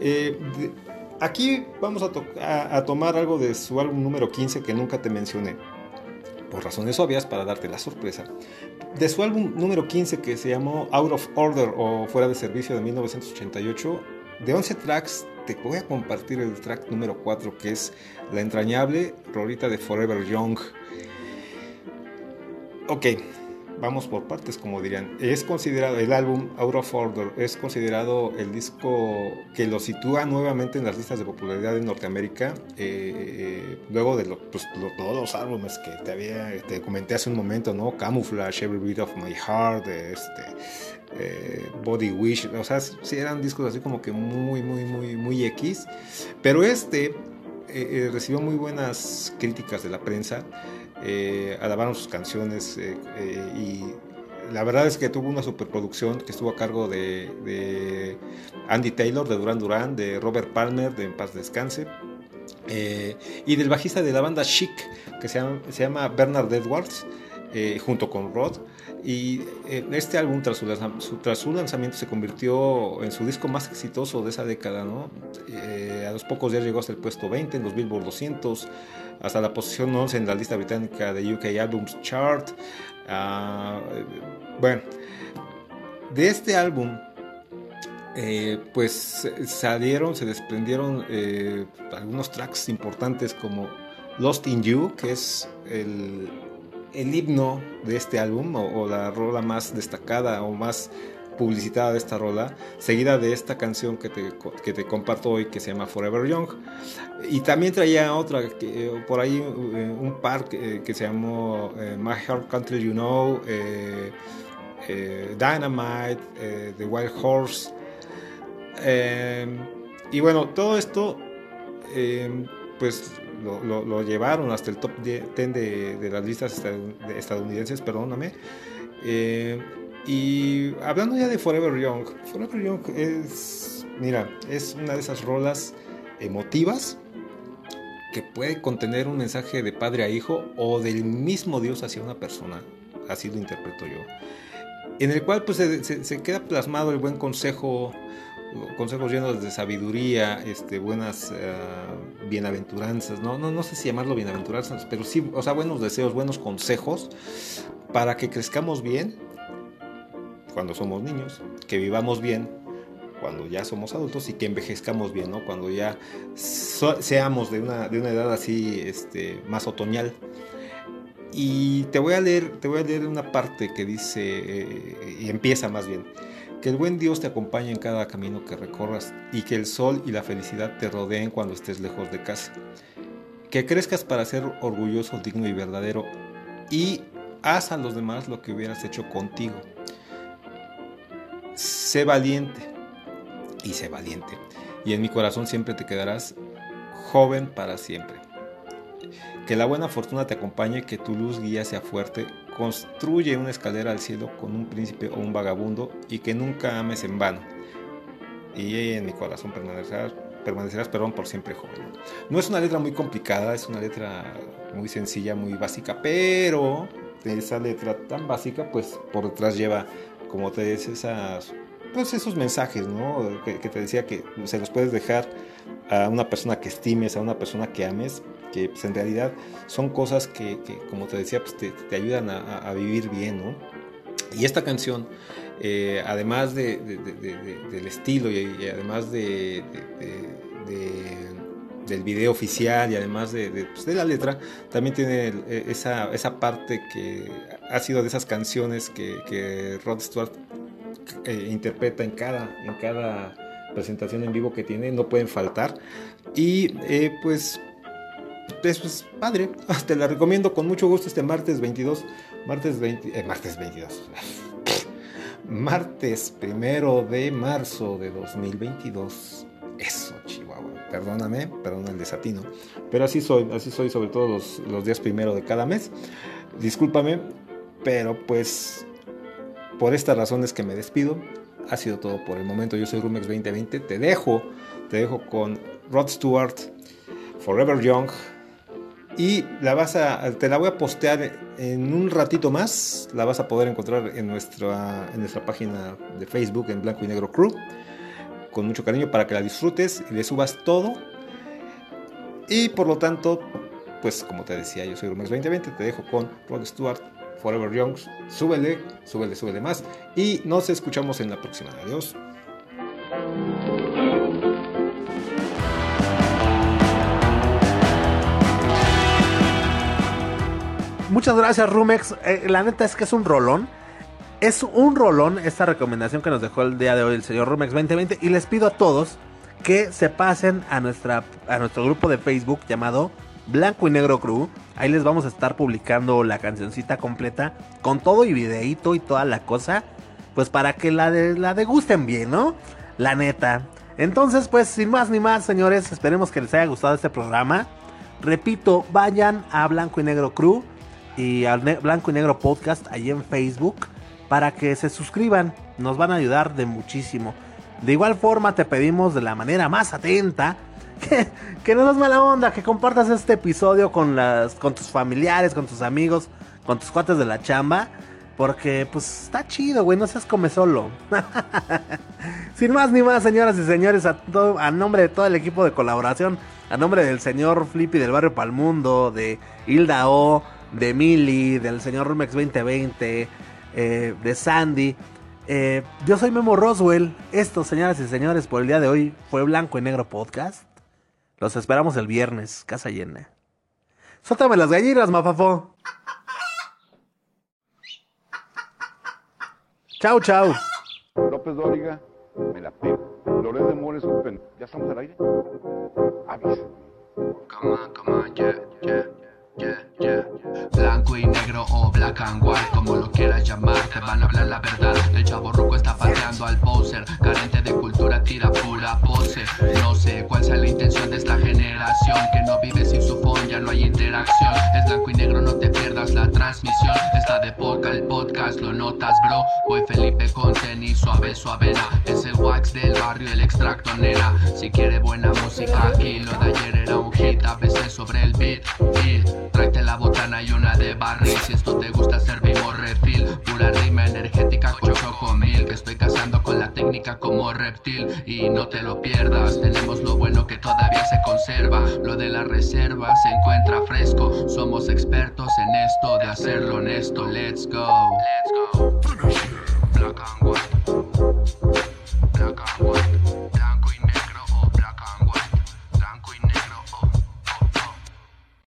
Eh, aquí vamos a, a, tomar algo de su álbum número 15 que nunca te mencioné, por razones obvias para darte la sorpresa. De su álbum número 15 que se llamó Out of Order o Fuera de Servicio de 1988, de 11 tracks te voy a compartir el track número 4 que es la entrañable rolita de Forever Young. Ok, vamos por partes como dirían. Es considerado el álbum Out of Order, es considerado el disco que lo sitúa nuevamente en las listas de popularidad en Norteamérica. Eh, luego de pues, todos los álbumes que te había te comenté hace un momento, ¿no? Camouflage, Every Beat of My Heart, este eh, Body Wish, o sea, sí eran discos así como que muy, muy, muy, muy X, pero este eh, eh, recibió muy buenas críticas de la prensa, alabaron sus canciones y la verdad es que tuvo una superproducción que estuvo a cargo de, Andy Taylor, de Duran Duran, de Robert Palmer, de En Paz Descanse, y del bajista de la banda Chic, que se llama, Bernard Edwards, junto con Rod. Y eh, este álbum, tras su, lanzamiento, se convirtió en su disco más exitoso de esa década. ¿no? Eh, a los pocos días llegó hasta el puesto 20 en los Billboard 200, hasta la posición 11 en la lista británica de UK Albums Chart. Ah, bueno, de este álbum, eh, pues salieron, se desprendieron algunos tracks importantes como Lost in You, que es el el himno de este álbum o, la rola más destacada o más publicitada de esta rola, seguida de esta canción que te, que te comparto hoy que se llama Forever Young. Y también traía otra, que, eh, por ahí eh, un par que, se llamó eh, My Heart Country You Know, Dynamite, The Wild Horse. y bueno, todo esto pues lo, llevaron hasta el top 10 de, las listas estadounidenses, perdóname. Eh, y hablando ya de Forever Young, Forever Young es, mira, es una de esas rolas emotivas que puede contener un mensaje de padre a hijo o del mismo Dios hacia una persona, así lo interpreto yo, en el cual pues se, se queda plasmado el buen consejo consejos llenos de sabiduría, este, buenas eh, bienaventuranzas, ¿no? ¿no? No sé si llamarlo bienaventuranzas, pero sí, o sea, buenos deseos, buenos consejos para que crezcamos bien cuando somos niños, que vivamos bien cuando ya somos adultos y que envejezcamos bien, ¿no? Cuando ya seamos de una, de una edad así este, más otoñal. Y te voy a leer, te voy a leer una parte que dice, eh, y empieza más bien, que el buen Dios te acompañe en cada camino que recorras y que el sol y la felicidad te rodeen cuando estés lejos de casa. Que crezcas para ser orgulloso, digno y verdadero y haz a los demás lo que hubieras hecho contigo. Sé valiente y sé valiente. Y en mi corazón siempre te quedarás joven para siempre. Que la buena fortuna te acompañe, que tu luz guía sea fuerte. Construye una escalera al cielo con un príncipe o un vagabundo y que nunca ames en vano. Y en mi corazón permanecerás, permanecerás perdón, por siempre joven. No es una letra muy complicada, es una letra muy sencilla, muy básica, pero esa letra tan básica, pues por detrás lleva, como te dices, esas, pues esos mensajes, ¿no? Que, te decía que se los puedes dejar a una persona que estimes, a una persona que ames, que pues, en realidad son cosas que, como te decía, pues te, ayudan a, vivir bien, ¿no? Y esta canción, eh, además de, del estilo y, además de del video oficial y además pues, de, la letra, también tiene e, esa, esa, parte que ha sido de esas canciones que, Rod Stewart eh, interpreta en cada, en cada presentación en vivo que tiene, no pueden faltar. Y eh, pues es padre, te la recomiendo con mucho gusto este martes 22, martes 20, eh, martes 22. Martes primero de marzo de 2022. Perdóname, perdón el desatino, pero así soy, así soy sobre todo los, días primero de cada mes. Discúlpame, pero pues por estas razones que me despido, ha sido todo por el momento. Yo soy Rumex 2020, te dejo, te dejo con Rod Stewart, Forever Young. Y la te la voy a postear en un ratito más. La vas a poder encontrar en nuestra, en nuestra página de Facebook en Blanco y Negro Crew con mucho cariño para que la disfrutes y le subas todo. Y por lo tanto, pues como te decía, yo soy Rumex 2020, te dejo con Rod Stewart, Forever Young. Súbele, súbele, súbele más. Y nos escuchamos en la próxima. Adiós. Muchas gracias, Rumex. Eh, la neta es que es un rolón. Es un rolón esta recomendación que nos dejó el día de hoy el señor Rumex 2020 y les pido a todos que se pasen a, nuestra, a nuestro grupo de Facebook llamado Blanco y Negro Crew. Ahí les vamos a estar publicando la cancioncita completa con todo y videíto y toda la cosa. Pues para que la, de, la degusten bien, ¿no? La neta. Entonces, pues sin más ni más, señores, esperemos que les haya gustado este programa. Repito, vayan a Blanco y Negro Crew y al Blanco y Negro Podcast ahí en Facebook para que se suscriban. Nos van a ayudar de muchísimo. De igual forma te pedimos de la manera más atenta que, que no nos mala onda, que compartas este episodio con, las, con tus familiares, con tus amigos, con tus cuates de la chamba. Porque pues está chido, güey, no seas come solo. Sin más ni más, señoras y señores, a, a nombre de todo el equipo de colaboración, a nombre del señor Flippy del Barrio Palmundo, de Hilda O, de Mili, del señor Rumex 2020, eh, de Sandy. Eh, yo soy Memo Roswell. Esto, señoras y señores, por el día de hoy fue Blanco y Negro Podcast. Los esperamos el viernes, casa llena. Sótame las gallinas, mafafo. Chau, chau. López Dóriga, me la pido. Loret de Mores, ¿ya estamos al aire? Avísenme. Come on, come on, yeah, yeah. Blanco y negro o black and white, como lo quieras llamar, te van a hablar la verdad. El chavo roco está pateando al poser, carente de cultura, tira pura pose. No sé cuál sea la intención de esta generación, que no vive sin su phone, ya no hay interacción. Es blanco y negro, no te pierdas la transmisión. Está de poca el podcast, lo notas, bro. Voy Felipe con tenis, suave, suavena. Es el wax del barrio, el extracto nena. Si quiere buena música, aquí lo de ayer era un hit, a veces sobre el beat. Tráete la botana y una de barril. Si esto te gusta, servimos refil. Pura rima energética con chocomil. Que estoy cazando con la técnica como reptil. Y no te lo pierdas, tenemos lo bueno que todavía se conserva. Lo de la reserva se encuentra fresco. Somos expertos en esto de hacerlo honesto. Let's go. Let's go. Black and white. Black and white.